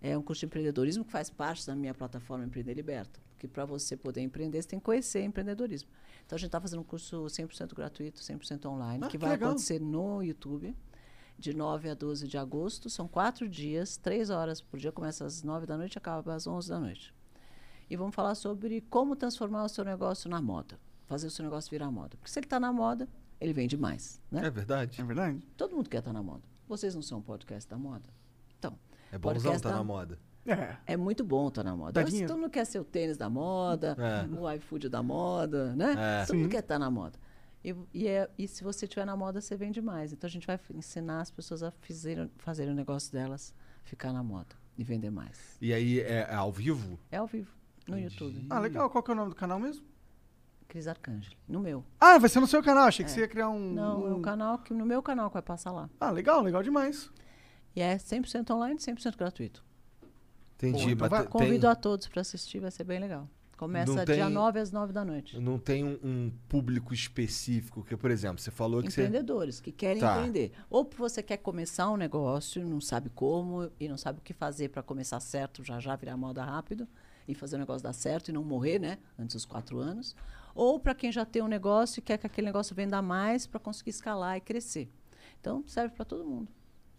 É um curso de empreendedorismo que faz parte da minha plataforma Empreender Liberta. Porque para você poder empreender, você tem que conhecer empreendedorismo. Então a gente está fazendo um curso 100% gratuito, 100% online, Ah, que que vai legal. acontecer no YouTube, de 9 a 12 de agosto. São quatro dias, três horas por dia, começa às 9 da noite e acaba às 11 da noite. E vamos falar sobre como transformar o seu negócio na moda, fazer o seu negócio virar moda. Porque se ele está na moda, ele vende mais. Né? É verdade? É verdade? Todo mundo quer estar na moda. Vocês não são um podcast da moda? Então, É bonzão podcast tá da- na moda. É. é muito bom estar na moda. Dinheiro. todo mundo quer ser o tênis da moda, É. o iFood da moda, né? É. Todo mundo quer estar na moda. E, e, é- e se você estiver na moda, você vende mais. Então a gente vai ensinar as pessoas a fazerem, fazerem o negócio delas ficar na moda e vender mais. E aí, é, é ao vivo? É ao vivo, no Entendi. YouTube. Ah, legal. Qual que é o nome do canal mesmo? Cris Arcangeli. No meu. Ah, vai ser no seu canal. Achei que você ia criar um. Não, é um... o canal que no meu canal que vai passar lá. Ah, legal, legal demais. E é 100% online, 100% gratuito. Entendi. Então vai- Convido tem, a todos para assistir, vai ser bem legal. Começa Não dia tem- 9 às 9 da noite. não tem um, um público específico, que, por exemplo, você falou que você. Empreendedores que querem Tá. empreender. Ou você quer começar um negócio, não sabe como e não sabe o que fazer para começar certo, já já virar moda rápido e fazer o negócio dar certo e não morrer, né? Antes dos quatro anos. Ou para quem já tem um negócio e quer que aquele negócio venda mais para conseguir escalar e crescer. Então serve para todo mundo.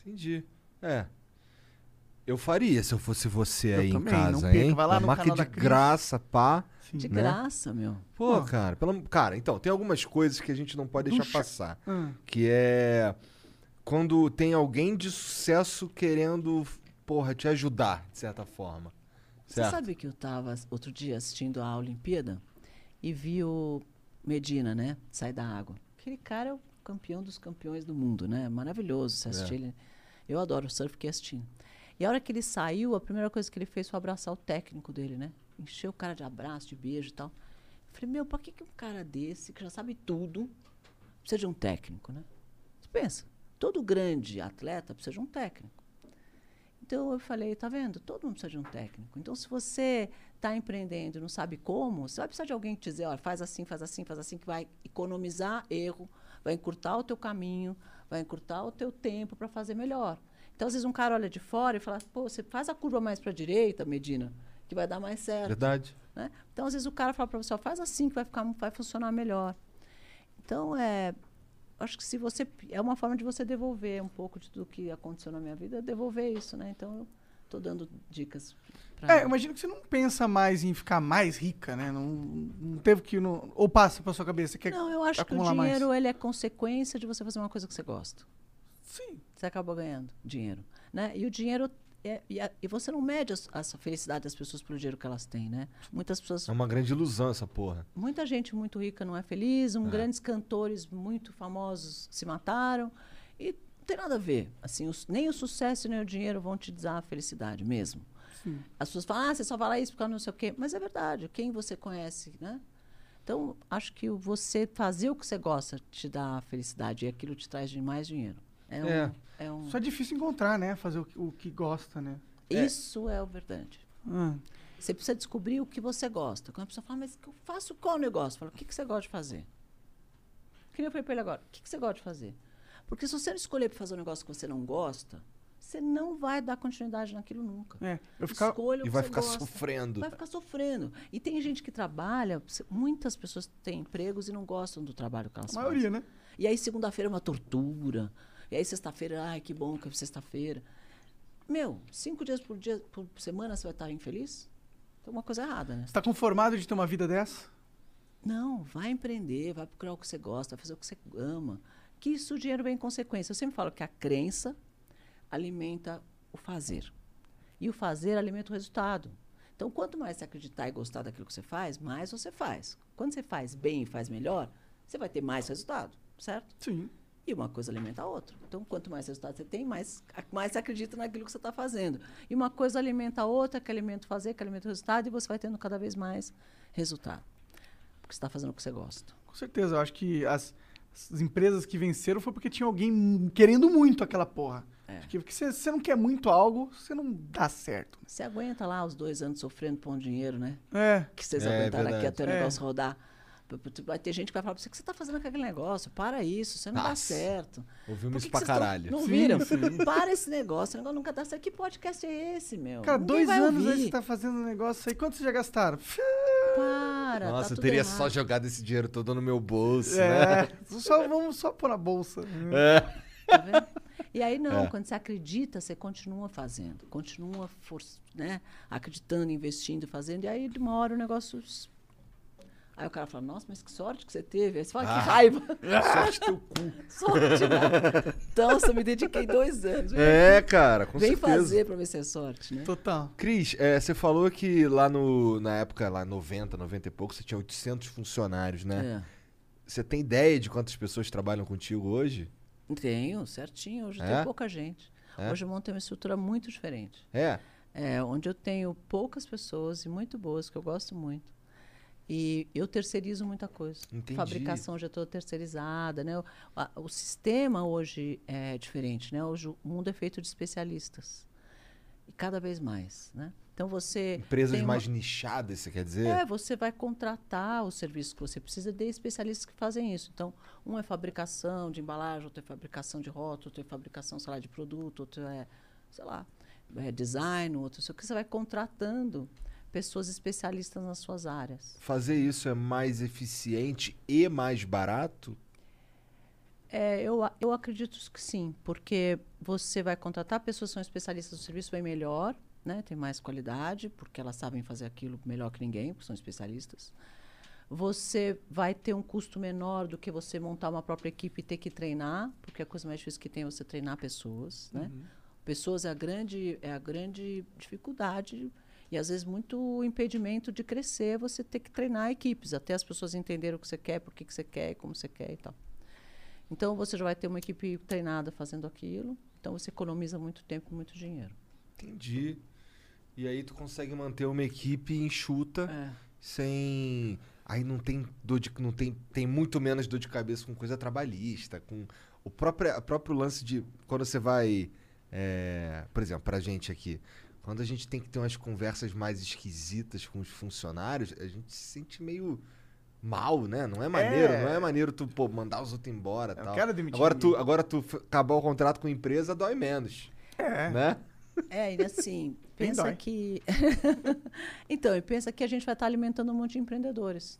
Entendi. É. Eu faria se eu fosse você Eu aí também, em não casa, perca, hein? vai lá Uma no marca canal de da Cris. graça, pá. Sim. De Né? graça, meu. Pô, Pô. cara, pelo... cara, então, tem algumas coisas que a gente não pode deixar Puxa. passar. Ah, Que é quando tem alguém de sucesso querendo, porra, te ajudar, de certa forma. Você Certo? sabe que eu estava outro dia assistindo a Olimpíada e vi o Medina, né? Sair da água. Aquele cara é o campeão dos campeões do mundo, né? Maravilhoso você assistir ele. Eu adoro o surf, fiquei assistindo. E a hora que ele saiu, a primeira coisa que ele fez foi abraçar o técnico dele, né? Encheu o cara de abraço, de beijo e tal. Eu falei, meu, pra que, que um cara desse, que já sabe tudo, precisa de um técnico, né? Você pensa, todo grande atleta precisa de um técnico. Então eu falei, tá vendo? Todo mundo precisa de um técnico. Então se você está empreendendo e não sabe como, você vai precisar de alguém que te dizer, olha, faz assim, faz assim, faz assim, que vai economizar erro, vai encurtar o teu caminho, vai encurtar o teu tempo para fazer melhor. Então às vezes um cara olha de fora e fala, pô, você faz a curva mais para a direita, Medina, que vai dar mais certo. Verdade. né? Então, às vezes, o cara fala para você, ó, faz assim que vai, ficar, vai funcionar melhor. Então, é, acho que se você... É uma forma de você devolver um pouco de tudo que aconteceu na minha vida, devolver isso, né? Então, eu estou dando dicas. É, eu imagino que você não pensa mais em ficar mais rica, né? Não, não teve que. Não, ou passa pra sua cabeça. Quer Não, eu acho que o acumular mais? dinheiro ele é consequência de você fazer uma coisa que você gosta. Sim. Você acaba ganhando dinheiro, né? E o dinheiro... É, e, a- e você não mede as- essa felicidade das pessoas pelo dinheiro que elas têm, né? Muitas pessoas É uma grande ilusão essa porra. Muita gente muito rica não é feliz, um, grandes cantores muito famosos se mataram. E não tem nada a ver. Assim, os- nem o sucesso nem o dinheiro vão te dar a felicidade mesmo. Sim. As pessoas falam, ah, você só fala isso porque não sei o quê. Mas é verdade, quem você conhece, né? Então, acho que você fazer o que você gosta te dá felicidade e aquilo te traz mais dinheiro. É um, É. é um- Só é difícil encontrar, né? Fazer o que, o que gosta, né? Isso é o verdade. Ah, Você precisa descobrir o que você gosta. Quando a pessoa fala, mas que eu faço qual negócio? Fala, o que, que você gosta de fazer? Que nem eu falei para ele agora, o que, que você gosta de fazer? Porque se você não escolher para fazer um negócio que você não gosta, você não vai dar continuidade naquilo nunca. é. Eu ficava. Escolha o E que vai você ficar gosta. sofrendo. Vai ficar sofrendo. E tem gente que trabalha, muitas pessoas têm empregos e não gostam do trabalho que elas A maioria, fazem. né? E aí segunda-feira é uma tortura. E aí sexta-feira, ai, que bom que é sexta-feira. Meu, cinco dias por dia por semana você vai estar infeliz? Tem uma coisa errada, né? Você tá conformado de ter uma vida dessa? Não, vai empreender, vai procurar o que você gosta, vai fazer o que você ama. Que isso o dinheiro vem em consequência. Eu sempre falo que a crença alimenta o fazer. E o fazer alimenta o resultado. Então, quanto mais você acreditar e gostar daquilo que você faz, mais você faz. Quando você faz bem e faz melhor, você vai ter mais resultado, certo? Sim. E uma coisa alimenta a outra. Então, quanto mais resultado você tem, mais, mais você acredita naquilo que você está fazendo. E uma coisa alimenta a outra, que alimenta o fazer, que alimenta o resultado, e você vai tendo cada vez mais resultado. Porque você está fazendo o que você gosta. Com certeza. Eu acho que as, as empresas que venceram foi porque tinha alguém querendo muito aquela porra. É. Porque se você não quer muito algo, você não dá certo. Você aguenta lá os dois anos sofrendo por um dinheiro, né? É. Que vocês É, aguentaram aqui até o É. negócio rodar. Vai ter gente que vai falar pra você o que você está fazendo com aquele negócio. Para isso, você não dá Nossa. certo. Ouvimos isso pra caralho. Não Sim, viram? sim. Para esse negócio, esse negócio nunca dá certo. Que podcast é esse, meu? Cara, Ninguém dois anos aí ouvir. você tá fazendo um negócio aí. Quanto vocês já gastaram? Para, Nossa, tá eu tudo teria errado. só jogado esse dinheiro todo no meu bolso, né? É. [LAUGHS] Só, vamos só pôr na bolsa. É. Tá vendo? E aí não, É. quando você acredita, você continua fazendo, continua for, né, acreditando, investindo, fazendo, e aí de uma hora o negócio. Aí o cara fala, nossa, mas que sorte que você teve. Aí você fala, Ah. que raiva. [LAUGHS] Sorte teu cu. [LAUGHS] sorte, né? Então, eu me dediquei dois anos. Vem, É, cara, com vem certeza. fazer pra ver se é sorte, né? Total. Cris, é, você falou que lá no, na época, lá 90, 90 e pouco, você tinha 800 funcionários, né? Você tem ideia de quantas pessoas trabalham contigo hoje? É, tenho, certinho. Hoje É? tem pouca gente. É? Hoje eu montei uma estrutura muito diferente. É. É, onde eu tenho poucas pessoas e muito boas, que eu gosto muito. E eu terceirizo muita coisa. Entendi. Fabricação já toda terceirizada, né? O, a- o sistema hoje é diferente, né? Hoje o mundo é feito de especialistas. E cada vez mais, né? Então você Empresas uma- mais nichadas, você quer dizer? é, você vai contratar o serviço que você precisa de especialistas que fazem isso. Então, um é fabricação de embalagem, outro é fabricação de rótulo, outro é fabricação, sei lá, de produto, outro é, sei lá, é design, outro sei o que. Você vai contratando pessoas especialistas nas suas áreas. Fazer isso é mais eficiente e mais barato? É, eu, eu acredito que sim, porque você vai contratar pessoas que são especialistas no serviço bem melhor, né? tem mais qualidade, porque elas sabem fazer aquilo melhor que ninguém, porque são especialistas. Você vai ter um custo menor do que você montar uma própria equipe e ter que treinar, porque a coisa mais difícil que tem é você treinar pessoas. Né? Pessoas é a, grande, é a grande dificuldade e, às vezes, muito impedimento de crescer você ter que treinar equipes, até as pessoas entenderem o que você quer, por que que você quer, como você quer e tal. Então você já vai ter uma equipe treinada fazendo aquilo. Então você economiza muito tempo e muito dinheiro. Entendi. E aí tu consegue manter uma equipe enxuta É. sem. Aí não tem dor de. Não tem, tem muito menos dor de cabeça com coisa trabalhista, com o próprio, o próprio lance de. Quando você vai. é, por exemplo, pra gente aqui. Quando a gente tem que ter umas conversas mais esquisitas com os funcionários, a gente se sente meio mal, né? Não é maneiro, É. não é maneiro tu, pô, mandar os outros embora e Eu tal. quero demitir Agora tu, agora tu f- acabar o contrato com a empresa, dói menos. É. Né? É, e assim, [LAUGHS] pensa dói. que. [LAUGHS] então, e pensa que a gente vai estar alimentando um monte de empreendedores.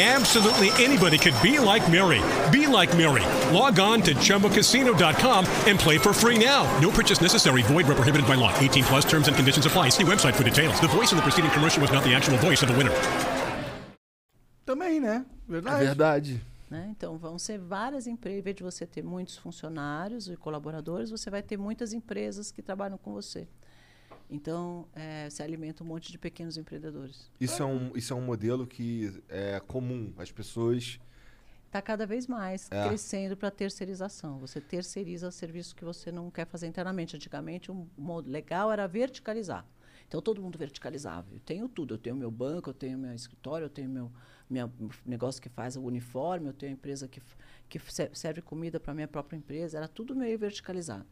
Absolutely anybody could be like Mary. Be like Mary. Log on to chumbacasino.com and play for free now. No purchase necessary. Void where prohibited by law. 18 plus terms and conditions apply. See website for details. The voice in the preceding commercial was not the actual voice of the winner. Também, né? É Verdade. verdade. Né? Então, vão ser várias empresas. Em vez de você ter muitos funcionários e colaboradores, você vai ter muitas empresas que trabalham com você. Então, é, você alimenta um monte de pequenos empreendedores. Isso é, um, isso é um modelo que é comum. As pessoas. Está cada vez mais É. crescendo para terceirização. Você terceiriza serviço que você não quer fazer internamente. Antigamente, o modo legal era verticalizar. Então, todo mundo verticalizava. Eu tenho tudo. Eu tenho meu banco, eu tenho meu escritório, eu tenho meu minha, negócio que faz o uniforme, eu tenho empresa que, que se- serve comida para minha própria empresa. Era tudo meio verticalizado.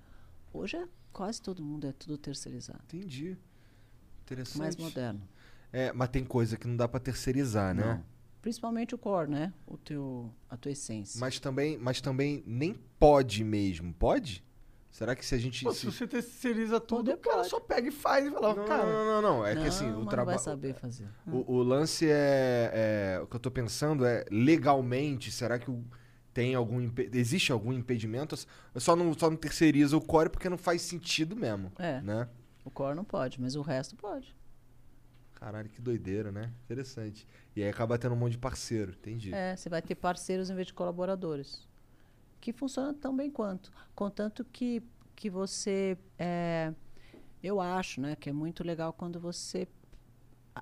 Hoje, é, quase todo mundo é tudo terceirizado. Entendi. Interessante. Mais moderno. É, mas tem coisa que não dá pra terceirizar, né? Não. Principalmente o core, né? O teu, a tua essência. Mas também, mas também nem pode mesmo. Pode? Será que se a gente. Pô, se- você terceiriza tudo, o cara pode. só pega e faz e fala, Não, cara. não, não, não, não. É não, que assim, o não vai trabalho. saber fazer. O, o lance é, é- O que eu tô pensando é, legalmente, será que o- tem algum. Existe algum impedimento? Só não, só não terceiriza o core porque não faz sentido mesmo. É. Né? O core não pode, mas o resto pode. Caralho, que doideira, né? Interessante. E aí acaba tendo um monte de parceiro, entendi. É, você vai ter parceiros em vez de colaboradores. Que funciona tão bem quanto. Contanto que, que você. é, eu acho né, que é muito legal quando você.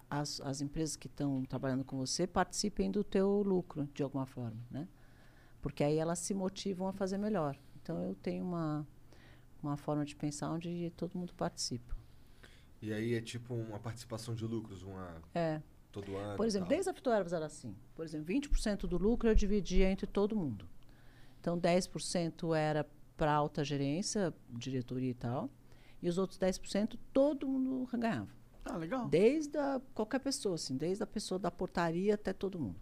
As, as empresas que estão trabalhando com você participem do teu lucro, de alguma forma. Né? Porque aí elas se motivam a fazer melhor. Então eu tenho uma, uma forma de pensar onde todo mundo participa. E aí é tipo uma participação de lucros, uma. É. todo ano. Por exemplo, desde a Fitoervas era assim. Por exemplo, 20% do lucro eu dividia entre todo mundo. Então, 10% era para alta gerência, diretoria e tal. E os outros 10% todo mundo ganhava. Ah, legal. Desde a, qualquer pessoa, assim, desde a pessoa da portaria até todo mundo.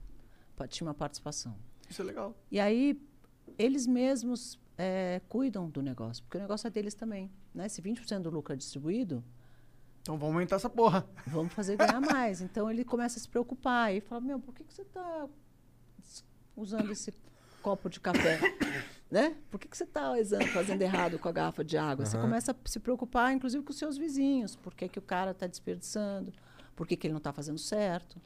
Tinha uma participação. Isso é legal. E aí, eles mesmos eh, cuidam do negócio, porque o negócio é deles também. Né? Se 20% do lucro é distribuído, Então vamos aumentar essa porra. Vamos fazer ganhar mais. Então ele começa a se preocupar e fala: Meu, por que, que você está usando esse copo de café? [COUGHS] né? Por que, que você está fazendo errado com a garrafa de água? Você começa a se preocupar, inclusive, com os seus vizinhos. Por que, que o cara está desperdiçando? Por que, que ele não está fazendo certo?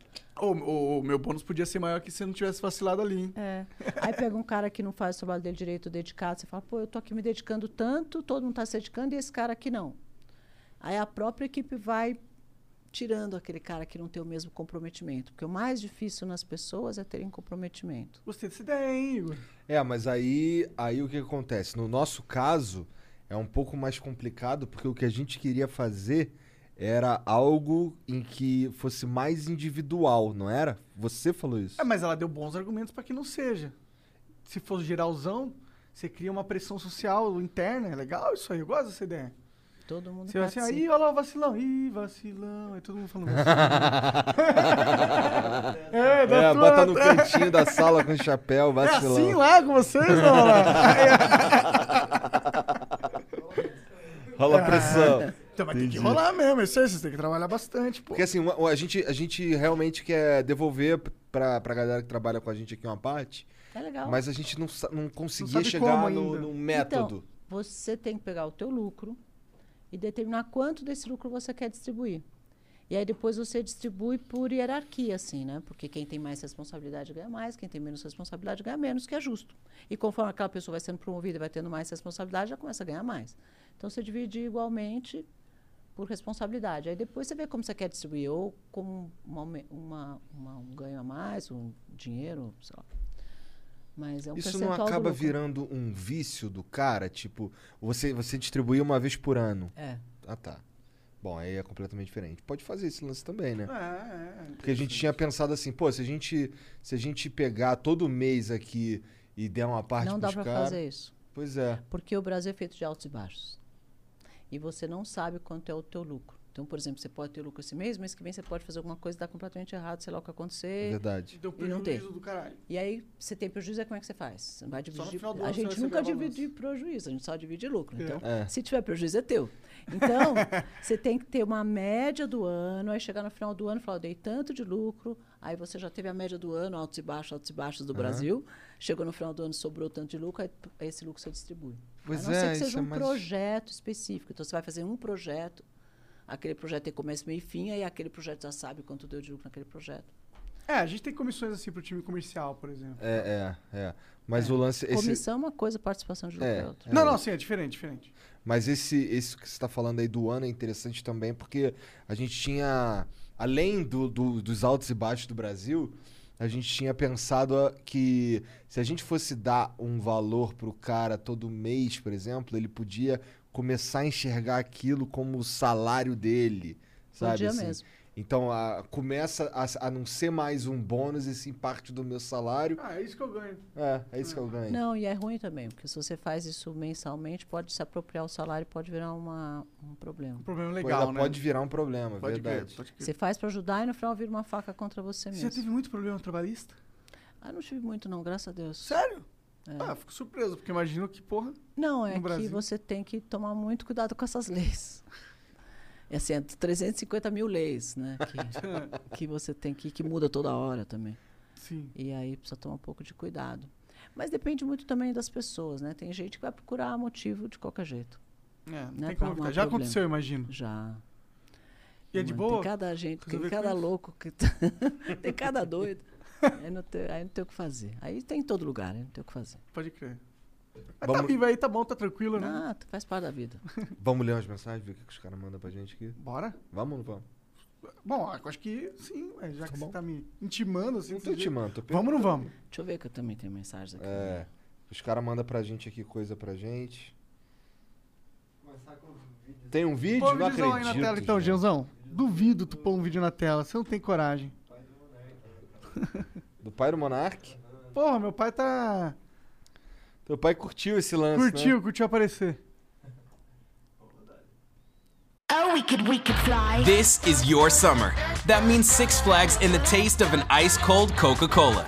O, o- o meu bônus podia ser maior que se eu não tivesse vacilado ali, hein? É. Aí pega um cara que não faz o trabalho dele direito, dedicado, você fala, pô, eu tô aqui me dedicando tanto, todo mundo está se dedicando e esse cara aqui não. Aí a própria equipe vai tirando aquele cara que não tem o mesmo comprometimento. Porque o mais difícil nas pessoas é terem comprometimento. Gostei dessa ideia, hein, Igor? É, mas aí, aí o que acontece? No nosso caso, é um pouco mais complicado, porque o que a gente queria fazer era algo em que fosse mais individual, não era? Você falou isso. É, mas ela deu bons argumentos pra que não seja. Se for geralzão, você cria uma pressão social interna. É legal isso aí, eu gosto dessa ideia. Todo mundo Você vai assim, aí, olha lá o vacilão, ih, vacilão. Aí todo mundo falando vacilão. [LAUGHS] é, da É, tua- bota no cantinho da sala com chapéu, É vacilão. assim lá com vocês, não? Rola pressão. [LAUGHS] Então, mas tem que rolar mesmo, isso aí, vocês têm que trabalhar bastante, pô. Porque assim, a, gente, a gente realmente quer devolver pra, pra galera que trabalha com a gente aqui uma parte, É legal. mas a gente não, não conseguia sabe chegar no, no método. Então, você tem que pegar o teu lucro e determinar quanto desse lucro você quer distribuir. E aí depois você distribui por hierarquia, assim, né? Porque quem tem mais responsabilidade ganha mais, quem tem menos responsabilidade ganha menos, que é justo. E conforme aquela pessoa vai sendo promovida e vai tendo mais responsabilidade, já começa a ganhar mais. Então você divide igualmente por responsabilidade. Aí depois você vê como você quer distribuir, ou como uma, uma- uma- um ganho a mais, um dinheiro, sei lá. Mas é um Isso não acaba virando um vício do cara? Tipo, você, você distribui uma vez por ano. É. Ah, tá. Bom, aí é completamente diferente. Pode fazer esse lance também, né? É, é. Porque a gente tinha pensado assim, pô, se a gente, se a gente pegar todo mês aqui e der uma parte Não dá para fazer isso. Pois é. Porque o Brasil é feito de altos e baixos. E você não sabe quanto é o teu lucro. Então, por exemplo, você pode ter lucro esse mês, mês que vem você pode fazer alguma coisa e dar completamente errado, sei lá o que É acontecer. verdade. Deu E não tem. prejuízo do caralho. E aí, você tem prejuízo, aí como é que você faz? Você vai no dividir. final do A gente nunca divide prejuízo, a gente só divide lucro. É. Então, É. se tiver prejuízo, é teu. Então, [LAUGHS] você tem que ter uma média do ano, aí chegar no final do ano e falar, eu dei tanto de lucro, aí você já teve a média do ano, altos e baixos, altos e baixos do Brasil. Chegou no final do ano, sobrou tanto de lucro, aí esse lucro você distribui. Pois a não é, ser que seja é um mais- projeto específico. Então, você vai fazer um projeto, aquele projeto tem começo, meio e fim, aí aquele projeto já sabe quanto deu de lucro naquele projeto. É, a gente tem comissões assim pro time comercial, por exemplo. É, é, é. Mas o lance. Esse, Comissão é uma coisa, participação de lucro É, é outra. Não, não, sim, é diferente, diferente. Mas esse, esse que você está falando aí do ano é interessante também, porque a gente tinha, além do, do- dos altos e baixos do Brasil, a gente tinha pensado que se a gente fosse dar um valor pro cara todo mês, por exemplo, ele podia começar a enxergar aquilo como o salário dele, sabe? Podia assim? mesmo. Então a- começa a, a não ser mais um bônus e sim parte do meu salário. Ah, é isso que eu ganho. É, é isso que eu ganho. Não, e é ruim também, porque se você faz isso mensalmente, pode se apropriar o salário e pode virar uma, um problema. Um problema legal, ainda né? Pode virar um problema, Pode verdade. crer, pode crer. Você faz para ajudar e no final vira uma faca contra você Você mesmo. já teve muito problema trabalhista? Ah, não tive muito não, graças a Deus. Sério? É. Ah, fico surpreso, porque imagino que, porra. Não, é que Brasil? você tem que tomar muito cuidado com essas leis. É assim, é 350 mil leis, né? Que, [LAUGHS] que você tem que, que muda toda hora também. Sim. E aí precisa tomar um pouco de cuidado. Mas depende muito também das pessoas, né? Tem gente que vai procurar motivo de qualquer jeito. É, não Né, tem como. Já problema. aconteceu, eu imagino. Já. E é de Mano, boa? Tem cada gente, tem cada louco, que [LAUGHS] tem cada doido. [LAUGHS] Aí não, tem, aí não tem o que fazer. Aí tem em todo lugar, aí não tem o que fazer. Pode crer. Mas tá Vamos- vivo aí, tá bom, tá tranquilo, né? Ah, faz parte da vida. [LAUGHS] Vamos ler umas mensagens, ver o que os caras mandam pra gente aqui. Bora? Vamos ou não vamos? Bom, acho que sim, já que bom. você tá me intimando assim. Não tô intimando, tô Vamos ou não vamos? Deixa eu ver que eu também tenho mensagens aqui. É. Os caras mandam pra gente aqui coisa pra gente. Tem um vídeo? Põe não um acredito. aí na tela então. Gianzão. Duvido tu pôr um vídeo na tela, você não tem coragem. [LAUGHS] Do pai do Monark. Porra, meu pai tá. Teu pai curtiu esse lance, né? Curtiu, curtiu aparecer. Oh, we could, we could fly. This is your summer. That means Six Flags and the taste of an ice cold Coca Cola.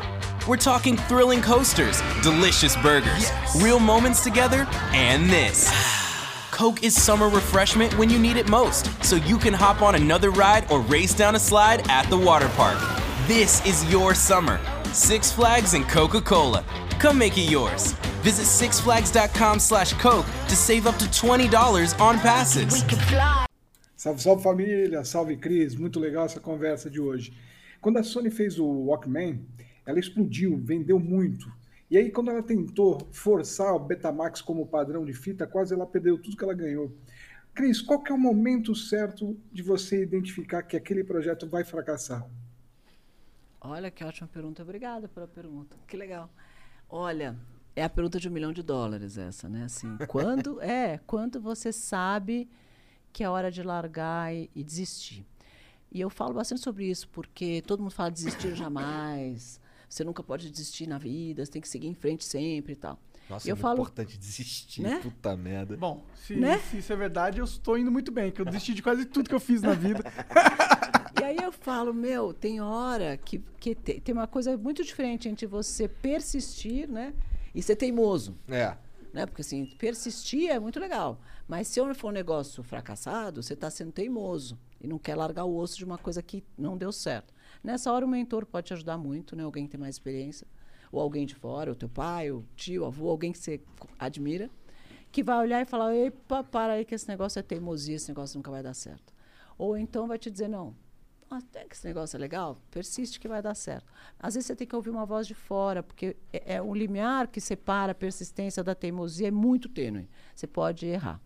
We're talking thrilling coasters, delicious burgers, real moments together, and this. [SIGHS] Coke is summer refreshment when you need it most, so you can hop on another ride or race down a slide at the water park. This is your summer. Six Flags and Coca-Cola. Come make it yours. Visit sixflags.com slash Coke to save up to $20 on passes. Salve, salve família, salve Cris, muito legal essa conversa de hoje. Quando a Sony fez o Walkman, ela explodiu, vendeu muito. E aí, quando ela tentou forçar o Betamax como padrão de fita, quase ela perdeu tudo que ela ganhou. Cris, qual que é o momento certo de você identificar que aquele projeto vai fracassar? Olha que ótima pergunta. Obrigada pela pergunta. Que legal. Olha, é a pergunta de um milhão de dólares essa, né? Assim, [LAUGHS] quando é, quando você sabe que é hora de largar e, e desistir. E eu falo bastante sobre isso porque todo mundo fala desistir jamais. Você nunca pode desistir na vida, você tem que seguir em frente sempre e tal. Nossa, E é eu muito falo, importante desistir, né? puta merda. Bom, se, Né? se isso é verdade, eu estou indo muito bem, que eu desisti de quase tudo que eu fiz na vida. [LAUGHS] E aí eu falo, meu, tem hora que, que te- tem uma coisa muito diferente entre você persistir, né? E ser teimoso. É. Né? Porque assim, persistir é muito legal. Mas se for um negócio fracassado, você está sendo teimoso e não quer largar o osso de uma coisa que não deu certo. Nessa hora o mentor pode te ajudar muito, né? Alguém que tem mais experiência, ou alguém de fora, o teu pai, o tio, o avô, alguém que você admira, que vai olhar e falar: "Epa, para aí que esse negócio é teimosia, esse negócio nunca vai dar certo". Ou então vai te dizer: "Não, até que esse negócio é legal, persiste que vai dar certo. Às vezes você tem que ouvir uma voz de fora, porque é, é um limiar que separa a persistência da teimosia é muito tênue. Você pode errar.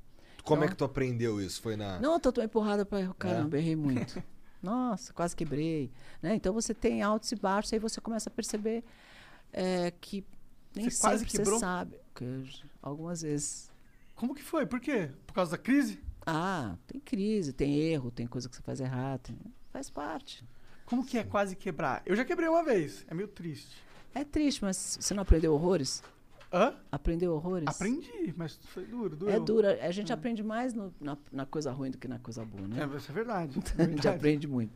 Como é Então- que tu aprendeu isso? Foi na. Não, tô, tô empurrada para É? caramba, errei muito. [LAUGHS] Nossa, quase quebrei. Né? Então você tem altos e baixos, aí você começa a perceber é, que nem Você sempre você sabe. Algumas vezes. Como que foi? Por quê? Por causa da crise? Ah, tem crise, tem erro, tem coisa que você faz errado, tem- faz parte. Como que é quase quebrar? Eu já quebrei uma vez, é meio triste. É triste, mas você não aprendeu horrores? Hã? Aprendeu horrores? Aprendi, mas foi duro, duro. É dura. A gente aprende mais no- na, na coisa ruim do que na coisa boa, né? É, isso é verdade. [LAUGHS] é a gente verdade. aprende muito.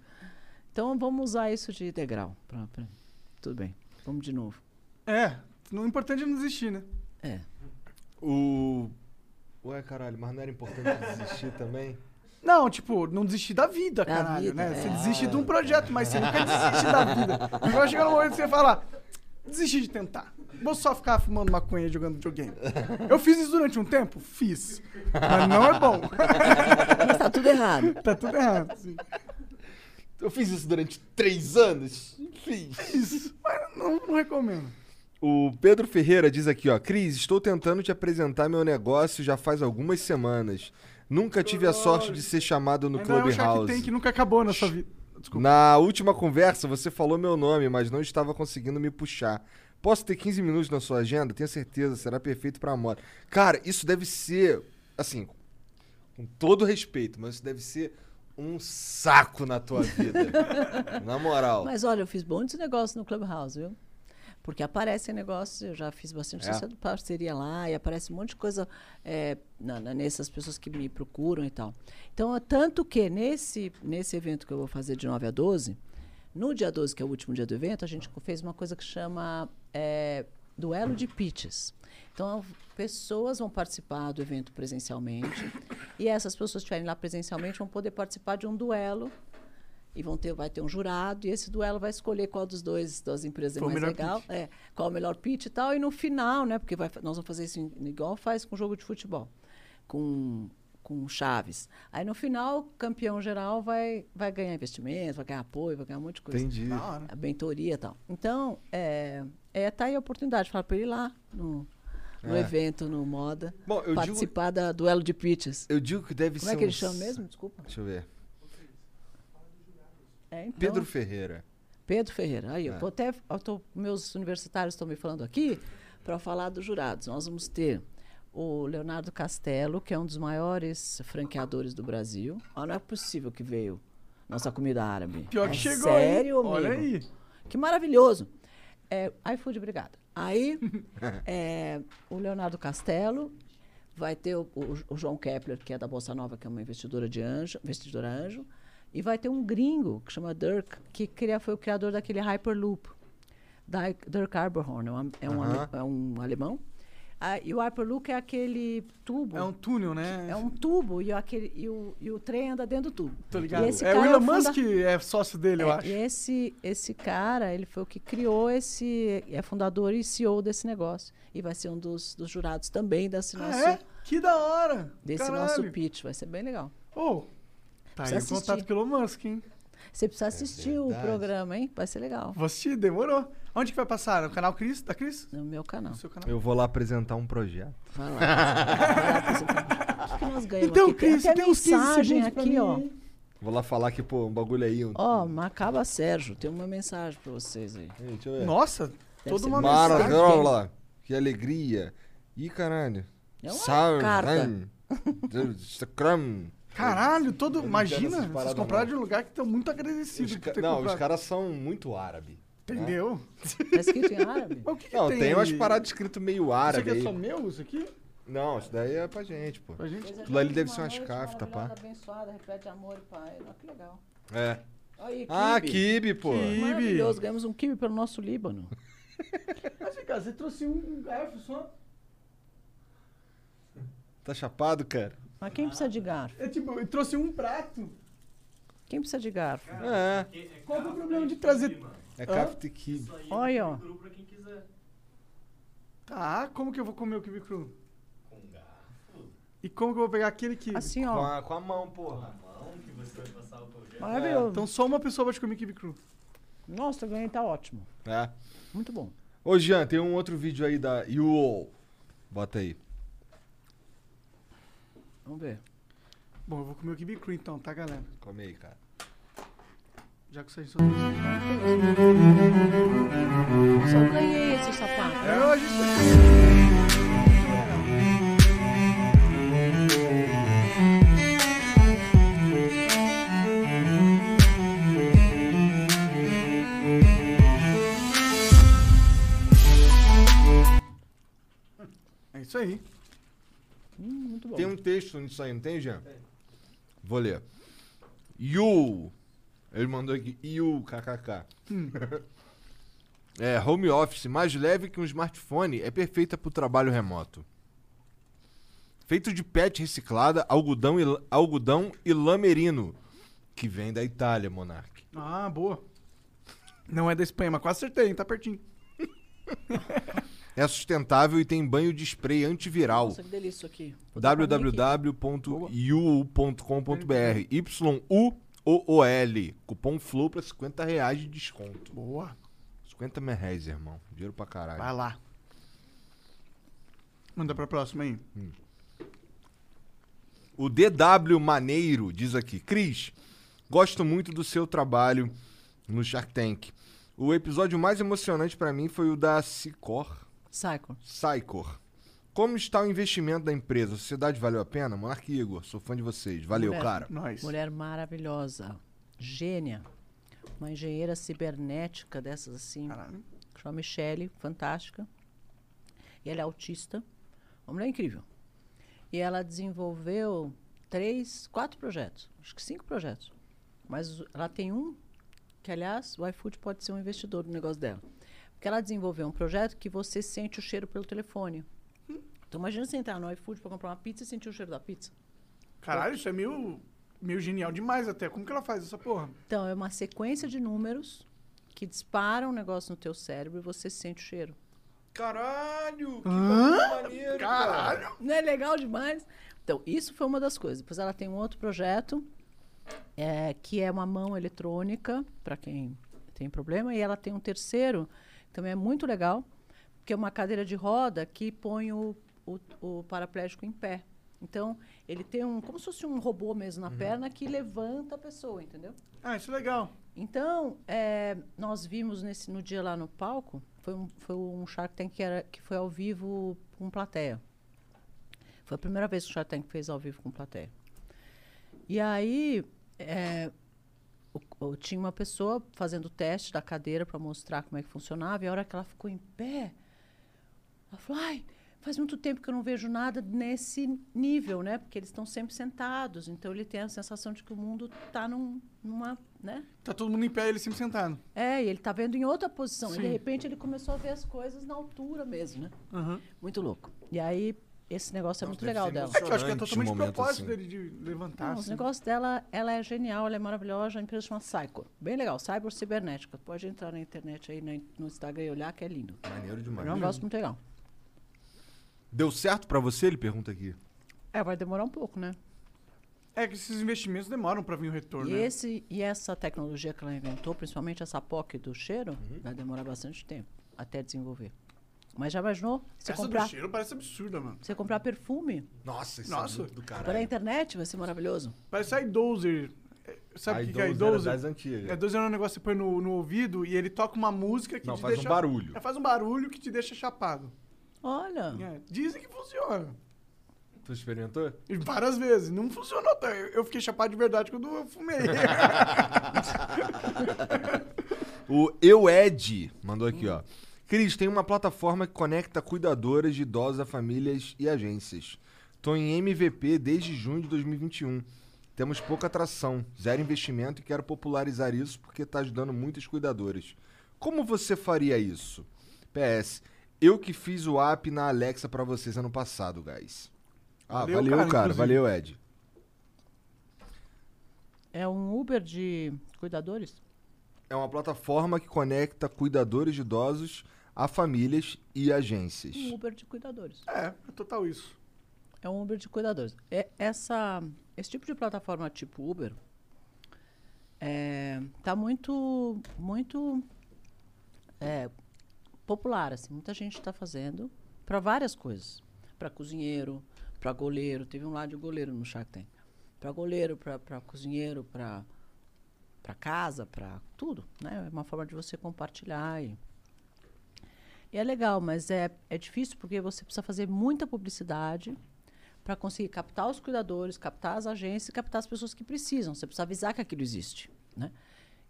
Então vamos usar isso de degrau. Pra, pra- Tudo bem. Vamos de novo. É, o importante é não desistir, né? É. O. Ué, caralho, mas não era importante desistir também? Não, tipo, não desistir da vida, Da caralho, vida, né? é. Você desiste de um projeto, mas você nunca desiste da vida. Vai chegar no momento que você fala, desistir de tentar. Vou só ficar fumando maconha e jogando videogame. Eu fiz isso durante um tempo? Fiz. Mas não é bom. [LAUGHS] Mas tá tudo errado. tá tudo errado, sim. Eu fiz isso durante três anos? Fiz. Isso. Mas não, não recomendo. O Pedro Ferreira diz aqui, ó. Cris, estou tentando te apresentar meu negócio já faz algumas semanas. Nunca tive a sorte de ser chamado no Ainda é um Shark Clubhouse. Tank que nunca acabou na sua vida. Desculpa. Na última conversa, você falou meu nome, mas não estava conseguindo me puxar. Posso ter 15 minutos na sua agenda? Tenho certeza, será perfeito pra moda. Cara, isso deve ser, assim, com todo respeito, mas isso deve ser um saco na tua vida. [LAUGHS] na moral. Mas olha, eu fiz bons negócios no Clubhouse, viu? Porque aparecem negócios, eu já fiz bastante É? parceria lá, e aparece um monte de coisa é, na- na- nessas pessoas que me procuram e tal. Então, é tanto que nesse, nesse evento que eu vou fazer de 9 a 12, no dia 12, que é o último dia do evento, a gente fez uma coisa que chama é, Duelo de Pitches. Então, pessoas vão participar do evento presencialmente, e essas pessoas que estiverem lá presencialmente vão poder participar de um duelo e vão ter, vai ter um jurado, e esse duelo vai escolher qual dos dois, das empresas é mais melhor legal, pitch. é, qual o melhor pitch e tal, e no final, né, porque vai, nós vamos fazer isso em- igual faz com jogo de futebol, com, com chaves. Aí no final, o campeão geral vai, vai ganhar investimento, vai ganhar apoio, vai ganhar um monte de coisa. Entendi. A bentoria e tal. Então, é, é, tá aí a oportunidade, falar para ele ir lá no, no É. evento, no Moda, Bom, eu digo- participar da duelo de pitches. Eu digo que deve Como ser é que ele chama mesmo? Desculpa. Deixa eu ver. É, então- Pedro Ferreira. Pedro Ferreira. Aí, É. eu tô até, eu tô- meus universitários estão me falando aqui para falar dos jurados. Nós vamos ter o Leonardo Castelo, que é um dos maiores franqueadores do Brasil. Ah, não é possível que veio nossa comida árabe. Pior é que chegou, Sério, hein? Olha amigo? aí. Que maravilhoso. É, iFood, obrigada. Aí, [LAUGHS] é, o Leonardo Castelo, vai ter o, o- o João Kepler, que é da Bolsa Nova, que é uma investidora de anjo, investidora anjo, e vai ter um gringo, que chama Dirk, que cria, foi o criador daquele Hyperloop. Dirk, Dirk Arborhorn, é um, é um, ale- Aham. é um alemão. Ah, e o Hyperloop é aquele tubo. É um túnel, né? É um tubo e, aquele, e, o, e o trem anda dentro do tubo. Tô ligado. Esse é o Elon funda- Musk é sócio dele, eu É, acho. E esse, esse cara, ele foi o que criou esse. É fundador e CEO desse negócio. E vai ser um dos, dos jurados também desse Ah, nosso, é? Que da hora! desse Caralho. nosso pitch. Vai ser bem legal. Ô, tá aí o contato assistir. com o Elon Musk, hein? Você precisa assistir o verdade. programa, hein? Vai ser legal. Vou assistir, demorou. Onde que vai passar? No canal Cris? Da Cris? No meu canal. No seu canal. Eu vou lá apresentar um projeto. Vai lá. Vai lá apresentar. O que nós ganhamos Então, aqui? Tem Cris, até tem uns 15 mensagem aqui, ó. Vou lá falar que, pô, um bagulho aí. Um... Ó, Macaba Sérgio, tem uma mensagem pra vocês aí. Ei, Deixa eu ver. Nossa, Deve toda uma Mara, mensagem. Que alegria. Ih, caralho. É uma Salve, carta. [LAUGHS] Caralho, todo. Imagina, vocês compraram não. de um lugar que estão muito agradecidos Os Não, os comprado. caras são muito árabe. né? Entendeu? Tá escrito em árabe? [LAUGHS] Mas o que, que Não, tem, tem umas paradas escritas meio Isso árabe aqui é aí. só meu, isso aqui? Não, isso daí é pra gente, pô. Pra gente? Aquilo ali deve ser umas caftas, pá. abençoada, repete amor e pai. Olha que legal. É. Aí, Ah, kibe. kibe, pô. Kibe. Maravilhoso, ganhamos um kibe pelo nosso Líbano. [LAUGHS] Mas vem cá, você trouxe um, um garfo só. Tá chapado, cara? Mas quem precisa de garfo? É tipo, eu trouxe um prato. Quem precisa de garfo? É. Qual que é o problema de trazer. É Hã? cafta kibe. Olha, ó. Tá, como que eu vou comer o kibe cru? Com garfo. E como que eu vou pegar aquele kibe? Assim, Com ó. a, com a mão, porra. Maravilhoso. Então só uma pessoa pode comer kibe cru. Nossa, eu ganhei, tá ótimo. É. Muito bom. Ô, Jean, tem um outro vídeo aí da UOL. Bota aí. Vamos ver. Bom, eu vou comer o kibe cru então, tá, galera? Come aí, cara. Já que vocês só... Só eu ganhei esse sapato. É, gente... É isso aí. Hum, muito bom. Tem um texto nisso aí, não tem, Jean? Vou ler. You. Ele mandou aqui. You, kkk. [LAUGHS] é, home office mais leve que um smartphone é perfeita para o trabalho remoto. Feito de PET reciclada, algodão e, algodão e lã merino. Que vem da Itália, Monark. Ah, boa. Não é da Espanha, mas quase acertei, hein? Tá pertinho. [LAUGHS] É sustentável e tem banho de spray antiviral. Nossa, que delícia isso aqui. Www.uu.com.br Y-U-O-O-L. Cupom FLOW pra 50 reais de desconto. Boa. 50 mil reais, irmão. Dinheiro pra caralho. Vai lá. Manda pra próxima aí. O DW Maneiro diz aqui: Cris, gosto muito do seu trabalho no Shark Tank. O episódio mais emocionante pra mim foi o da Sicor. Psycho. Sycor. Como está o investimento da empresa? A sociedade valeu a pena? Monark Igor, sou fã de vocês. Valeu, Mulher. cara. Nós. Mulher maravilhosa. Gênia. Uma engenheira cibernética dessas assim. Caralho. Chama Michelle, fantástica. E ela é autista. Uma mulher incrível. E ela desenvolveu três, quatro projetos. Acho que cinco projetos. Mas ela tem um que, aliás, o iFood pode ser um investidor no negócio dela. Porque ela desenvolveu um projeto que você sente o cheiro pelo telefone. Então imagina você entrar no iFood para comprar uma pizza e sentir o cheiro da pizza. Caralho, isso é meio, meio genial demais até. Como que ela faz essa porra? Então, é uma sequência de números que disparam um negócio no teu cérebro e você sente o cheiro. Caralho! Que Hã? maneiro, Caralho! Não é legal demais? Então, isso foi uma das coisas. Depois ela tem um outro projeto, é, que é uma mão eletrônica, para quem tem problema. E ela tem um terceiro, que também é muito legal, que é uma cadeira de roda que põe o, o, o paraplégico em pé. Então, ele tem um, como se fosse um robô mesmo na perna que levanta a pessoa, entendeu? Ah, isso é legal. Então, é, nós vimos nesse, no dia lá no palco, foi um, foi um Shark Tank que, era, que foi ao vivo com plateia. Foi a primeira vez que o Shark Tank fez ao vivo com plateia. E aí, é, tinha uma pessoa fazendo o teste da cadeira para mostrar como é que funcionava, e a hora que ela ficou em pé, ela falou, ai, faz muito tempo que eu não vejo nada nesse nível, né? Porque eles estão sempre sentados. Então ele tem a sensação de que o mundo está num, numa, né? Tá todo mundo em pé ele sempre sentado. É, e ele tá vendo em outra posição. E de Sim. repente ele começou a ver as coisas na altura mesmo, né? Aham. Muito louco. E aí, esse negócio é muito legal dela. É que eu acho que é totalmente um momento propósito assim. dele de levantar. Não, os assim. negócios dela, ela é genial, ela é maravilhosa. A empresa chama Cycor. Bem legal, Cyber Cibernética. Pode entrar na internet aí, no Instagram e olhar, que é lindo. Maneiro É demais. um negócio muito legal. Deu certo pra você? Ele pergunta aqui. É, vai demorar um pouco, né? É que esses investimentos demoram pra vir o retorno, E, né? esse, e essa tecnologia que ela inventou, principalmente essa POC do cheiro, Uhum. vai demorar bastante tempo até desenvolver. Mas já imaginou? Você Essa comprar, do cheiro parece absurda, mano. você comprar perfume Nossa, isso Nossa. é muito do pela caralho. internet, vai ser maravilhoso. Parece a iDozer. É, Sabe o que, que é a iDozer era iDozer? das antigas. A iDozer é um negócio que você põe no, no ouvido e ele toca uma música que Não, te faz um deixa... barulho. É, faz um barulho que te deixa chapado. Olha, É, dizem que funciona. Tu experimentou? E várias vezes. Não funcionou. tá? Eu eu fiquei chapado de verdade quando eu fumei. [LAUGHS] O Eu Ed mandou aqui, ó. Cris, tem uma plataforma que conecta cuidadoras de idosos a famílias e agências. Tô em MVP desde junho de 2021. Temos pouca atração, zero investimento e quero popularizar isso porque tá ajudando muitas cuidadoras. Como você faria isso? PS, eu que fiz o app na Alexa pra vocês ano passado, guys. Ah, Valeu, valeu, cara, cara. Valeu, Ed. é um Uber de cuidadores? É uma plataforma que conecta cuidadores de idosos a famílias e agências. Um Uber de cuidadores. é, é total isso. É um Uber de cuidadores. É, essa, esse tipo de plataforma tipo Uber é, tá muito, muito é, popular. Assim. Muita gente está fazendo para várias coisas. Para cozinheiro, para goleiro. Teve um lá de goleiro no Shark Tank. Para goleiro, para cozinheiro, para para casa, para tudo. Né? É uma forma de você compartilhar. E, e é legal, mas é, é difícil porque você precisa fazer muita publicidade para conseguir captar os cuidadores, captar as agências captar as pessoas que precisam. Você precisa avisar que aquilo existe, né?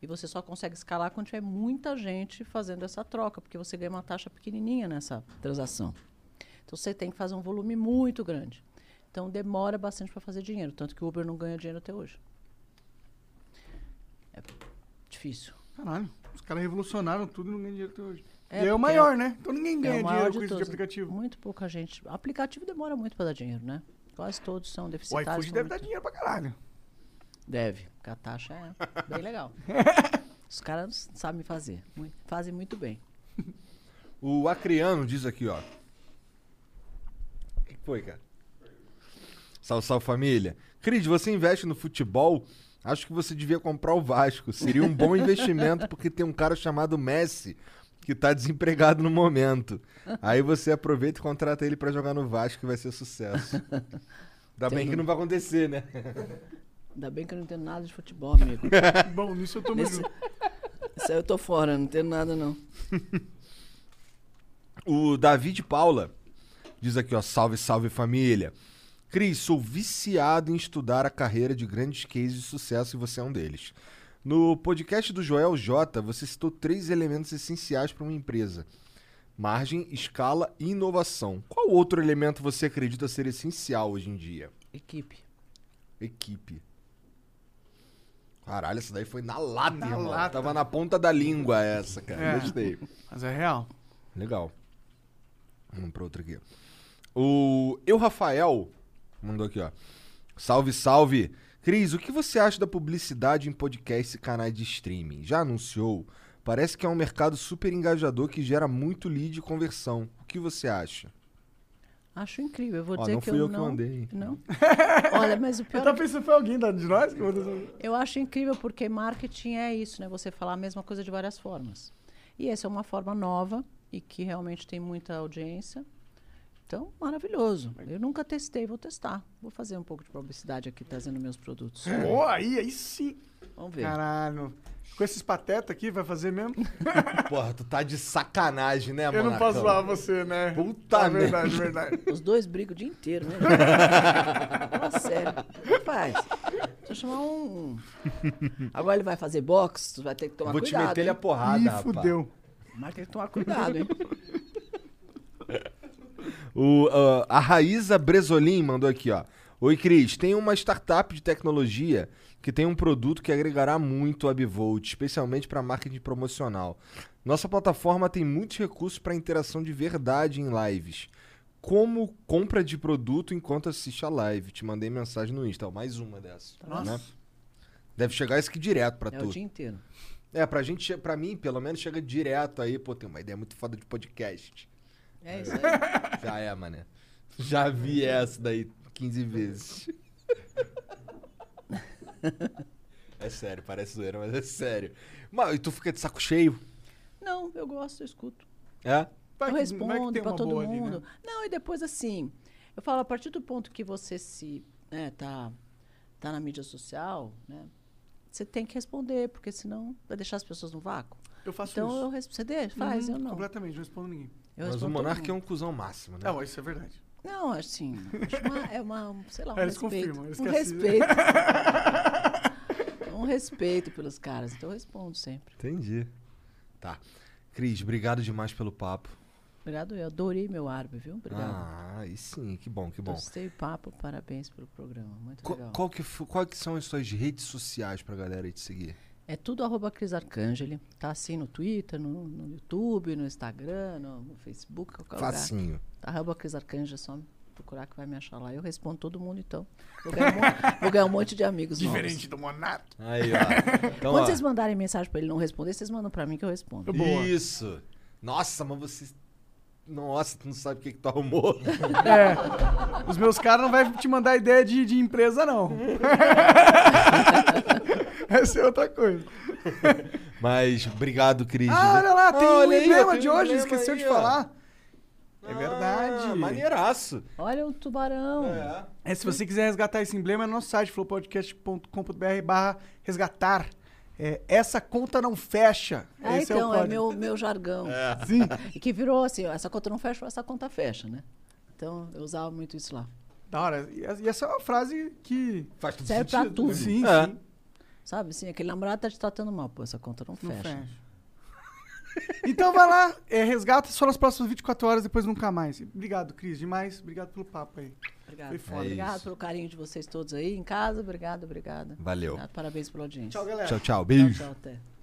E você só consegue escalar quando tiver muita gente fazendo essa troca, porque você ganha uma taxa pequenininha nessa transação. Então você tem que fazer um volume muito grande. Então demora bastante para fazer dinheiro, tanto que o Uber não ganha dinheiro até hoje. É difícil. Caralho. Os caras revolucionaram tudo e não ganham dinheiro até hoje. É, e é o maior, né? Então ninguém ganha é o maior dinheiro com isso de aplicativo. Muito pouca gente. Aplicativo demora muito para dar dinheiro, né? Quase todos são O deficitários. iFood com deve dar muito- dinheiro pra caralho. Deve, porque a taxa é bem legal. [LAUGHS] Os caras sabem fazer, fazem muito bem. O Acriano diz aqui, ó. O que que foi, cara? Salve, salve família. Cris, você investe no futebol? Acho que você devia comprar o Vasco. Seria um bom [LAUGHS] investimento porque tem um cara chamado Messi que tá desempregado no momento. Aí você aproveita e contrata ele pra jogar no Vasco que vai ser sucesso. Ainda bem que não vai acontecer, né? Ainda bem que eu não entendo nada de futebol, amigo. [LAUGHS] Bom, nisso eu tô Nesse- muito... Isso aí eu tô fora, não entendo nada não. [LAUGHS] O David Paula diz aqui, ó, salve, salve família. Cris, sou viciado em estudar a carreira de grandes cases de sucesso e você é um deles. No podcast do Joel J, você citou três elementos essenciais para uma empresa: margem, escala e inovação. Qual outro elemento você acredita ser essencial hoje em dia? Equipe. Equipe. Caralho, essa daí foi na lata, Na irmão. lata. Tava na ponta da língua essa, cara. É. Gostei. Mas é real. Legal. Vamos pra outra aqui. O Eu Rafael mandou aqui, ó. Salve, salve. Cris, o que você acha da publicidade em podcast e canais de streaming? Já anunciou? Parece que é um mercado super engajador que gera muito lead e conversão. O que você acha? Acho incrível. Eu vou Ó, dizer não que fui eu, eu que não. mandei. Não. [LAUGHS] Olha, mas o Eu pior é tava pensando que foi alguém da- de nós que mandou... Eu acho incrível porque marketing é isso, né? Você falar a mesma coisa de várias formas. E essa é uma forma nova e que realmente tem muita audiência. Então, maravilhoso. Eu nunca testei, vou testar. Vou fazer um pouco de publicidade aqui, trazendo meus produtos. Pô, aí, aí sim. Vamos ver. Caralho. Com esses patetas aqui, vai fazer mesmo? [LAUGHS] Porra, tu tá de sacanagem, né, Eu não posso zoar você, né? Puta é merda. verdade, verdade. [LAUGHS] Os dois brigam o dia inteiro, né? [LAUGHS] Fala sério. Rapaz, deixa eu chamar um. Agora ele vai fazer boxe, tu vai ter que tomar Vou te cuidado. meter ele a porrada, Ih, rapaz. fudeu. Mas tem que tomar cuidado, hein? O, ah, a Raíza Bresolim mandou aqui, ó. Oi, Cris. Tem uma startup de tecnologia que tem um produto que agregará muito a Bivolt, especialmente para marketing promocional. Nossa plataforma tem muitos recursos para interação de verdade em lives. Como compra de produto enquanto assiste a live. Te mandei mensagem no Insta. Ó, Mais uma dessa. Nossa. né? Deve chegar isso aqui direto pra É tu. o dia inteiro. É, pra gente, pra mim, pelo menos, chega direto aí, pô, tem uma ideia muito foda de podcast. É isso aí. [LAUGHS] Já é, mané. Já vi essa daí 15 vezes. [LAUGHS] é sério, parece zoeira, mas é sério. Mas e tu fica de saco cheio? Não, eu gosto, eu escuto. É? Vai eu que- é respondo tem pra todo boa ali, né? mundo. Não, e depois assim, eu falo, a partir do ponto que você se, né, tá, tá na mídia social, né, você tem que responder, porque senão vai deixar as pessoas no vácuo. Eu faço então, isso. eu res- você deixa, faz, Uhum, eu não. Completamente, não respondo ninguém. Eu mas o Monark é um cuzão máximo, né? Não, isso é verdade. Não, assim, acho uma, é uma, sei lá, um [LAUGHS] eles respeito. confirmam, eles um respeito. [LAUGHS] um respeito pelos caras, então eu respondo sempre. Entendi. Tá. Cris, obrigado demais pelo papo. Obrigado, eu adorei meu árbitro, viu? Obrigado. Ah, aí sim, que bom, que bom. Gostei do papo, parabéns pelo programa, muito Qual, legal. qual que, fo- qual que são as suas redes sociais pra galera aí te seguir? É tudo arroba Cris Arcangeli. Tá assim no Twitter, no, no YouTube, no Instagram, no, no Facebook, qualquer lugar. Facinho. Tá, arroba Cris Arcangeli, é só procurar que vai me achar lá. Eu respondo todo mundo, então. Vou ganhar um, monte, [LAUGHS] vou ganhar um monte de amigos Diferente novos. do Monark. Aí, ó. Então, Quando ó. vocês mandarem mensagem pra ele não responder, vocês mandam pra mim que eu respondo. Isso. Nossa, mas você... Nossa, tu não sabe o que que tu arrumou. [LAUGHS] É. Os meus caras não vão te mandar ideia de, de empresa, não. [LAUGHS] Essa é outra coisa. Mas obrigado, Cris. Ah, olha lá, tem Ah, o olha aí, emblema de um hoje, emblema esqueceu aí, de falar. É verdade. Ah, maneiraço. Olha o tubarão. É, se você quiser resgatar esse emblema, é no nosso site, flowpodcast.com.br barra resgatar. É, essa conta não fecha. Ah, Esse é o então, é, código. meu, meu jargão. [LAUGHS] Sim. E que virou assim, ó, essa conta não fecha, essa conta fecha, né? Então, eu usava muito isso lá. Da hora. E essa é uma frase que... Faz tudo Serve pra tudo. Sim, É. sim. Sabe, assim, aquele namorado tá te tratando mal. Pô, essa conta não Não fecha. fecha. Então vai lá, é, resgata só nas próximas 24 horas, depois nunca mais. Obrigado, Cris, demais. Obrigado pelo papo aí. Obrigado. Foi foda. obrigado isso. pelo carinho de vocês todos aí em casa. Obrigado, obrigado. Valeu. Obrigado, parabéns pela audiência. Tchau, galera. Tchau, tchau. Beijo. Tchau, tchau, até.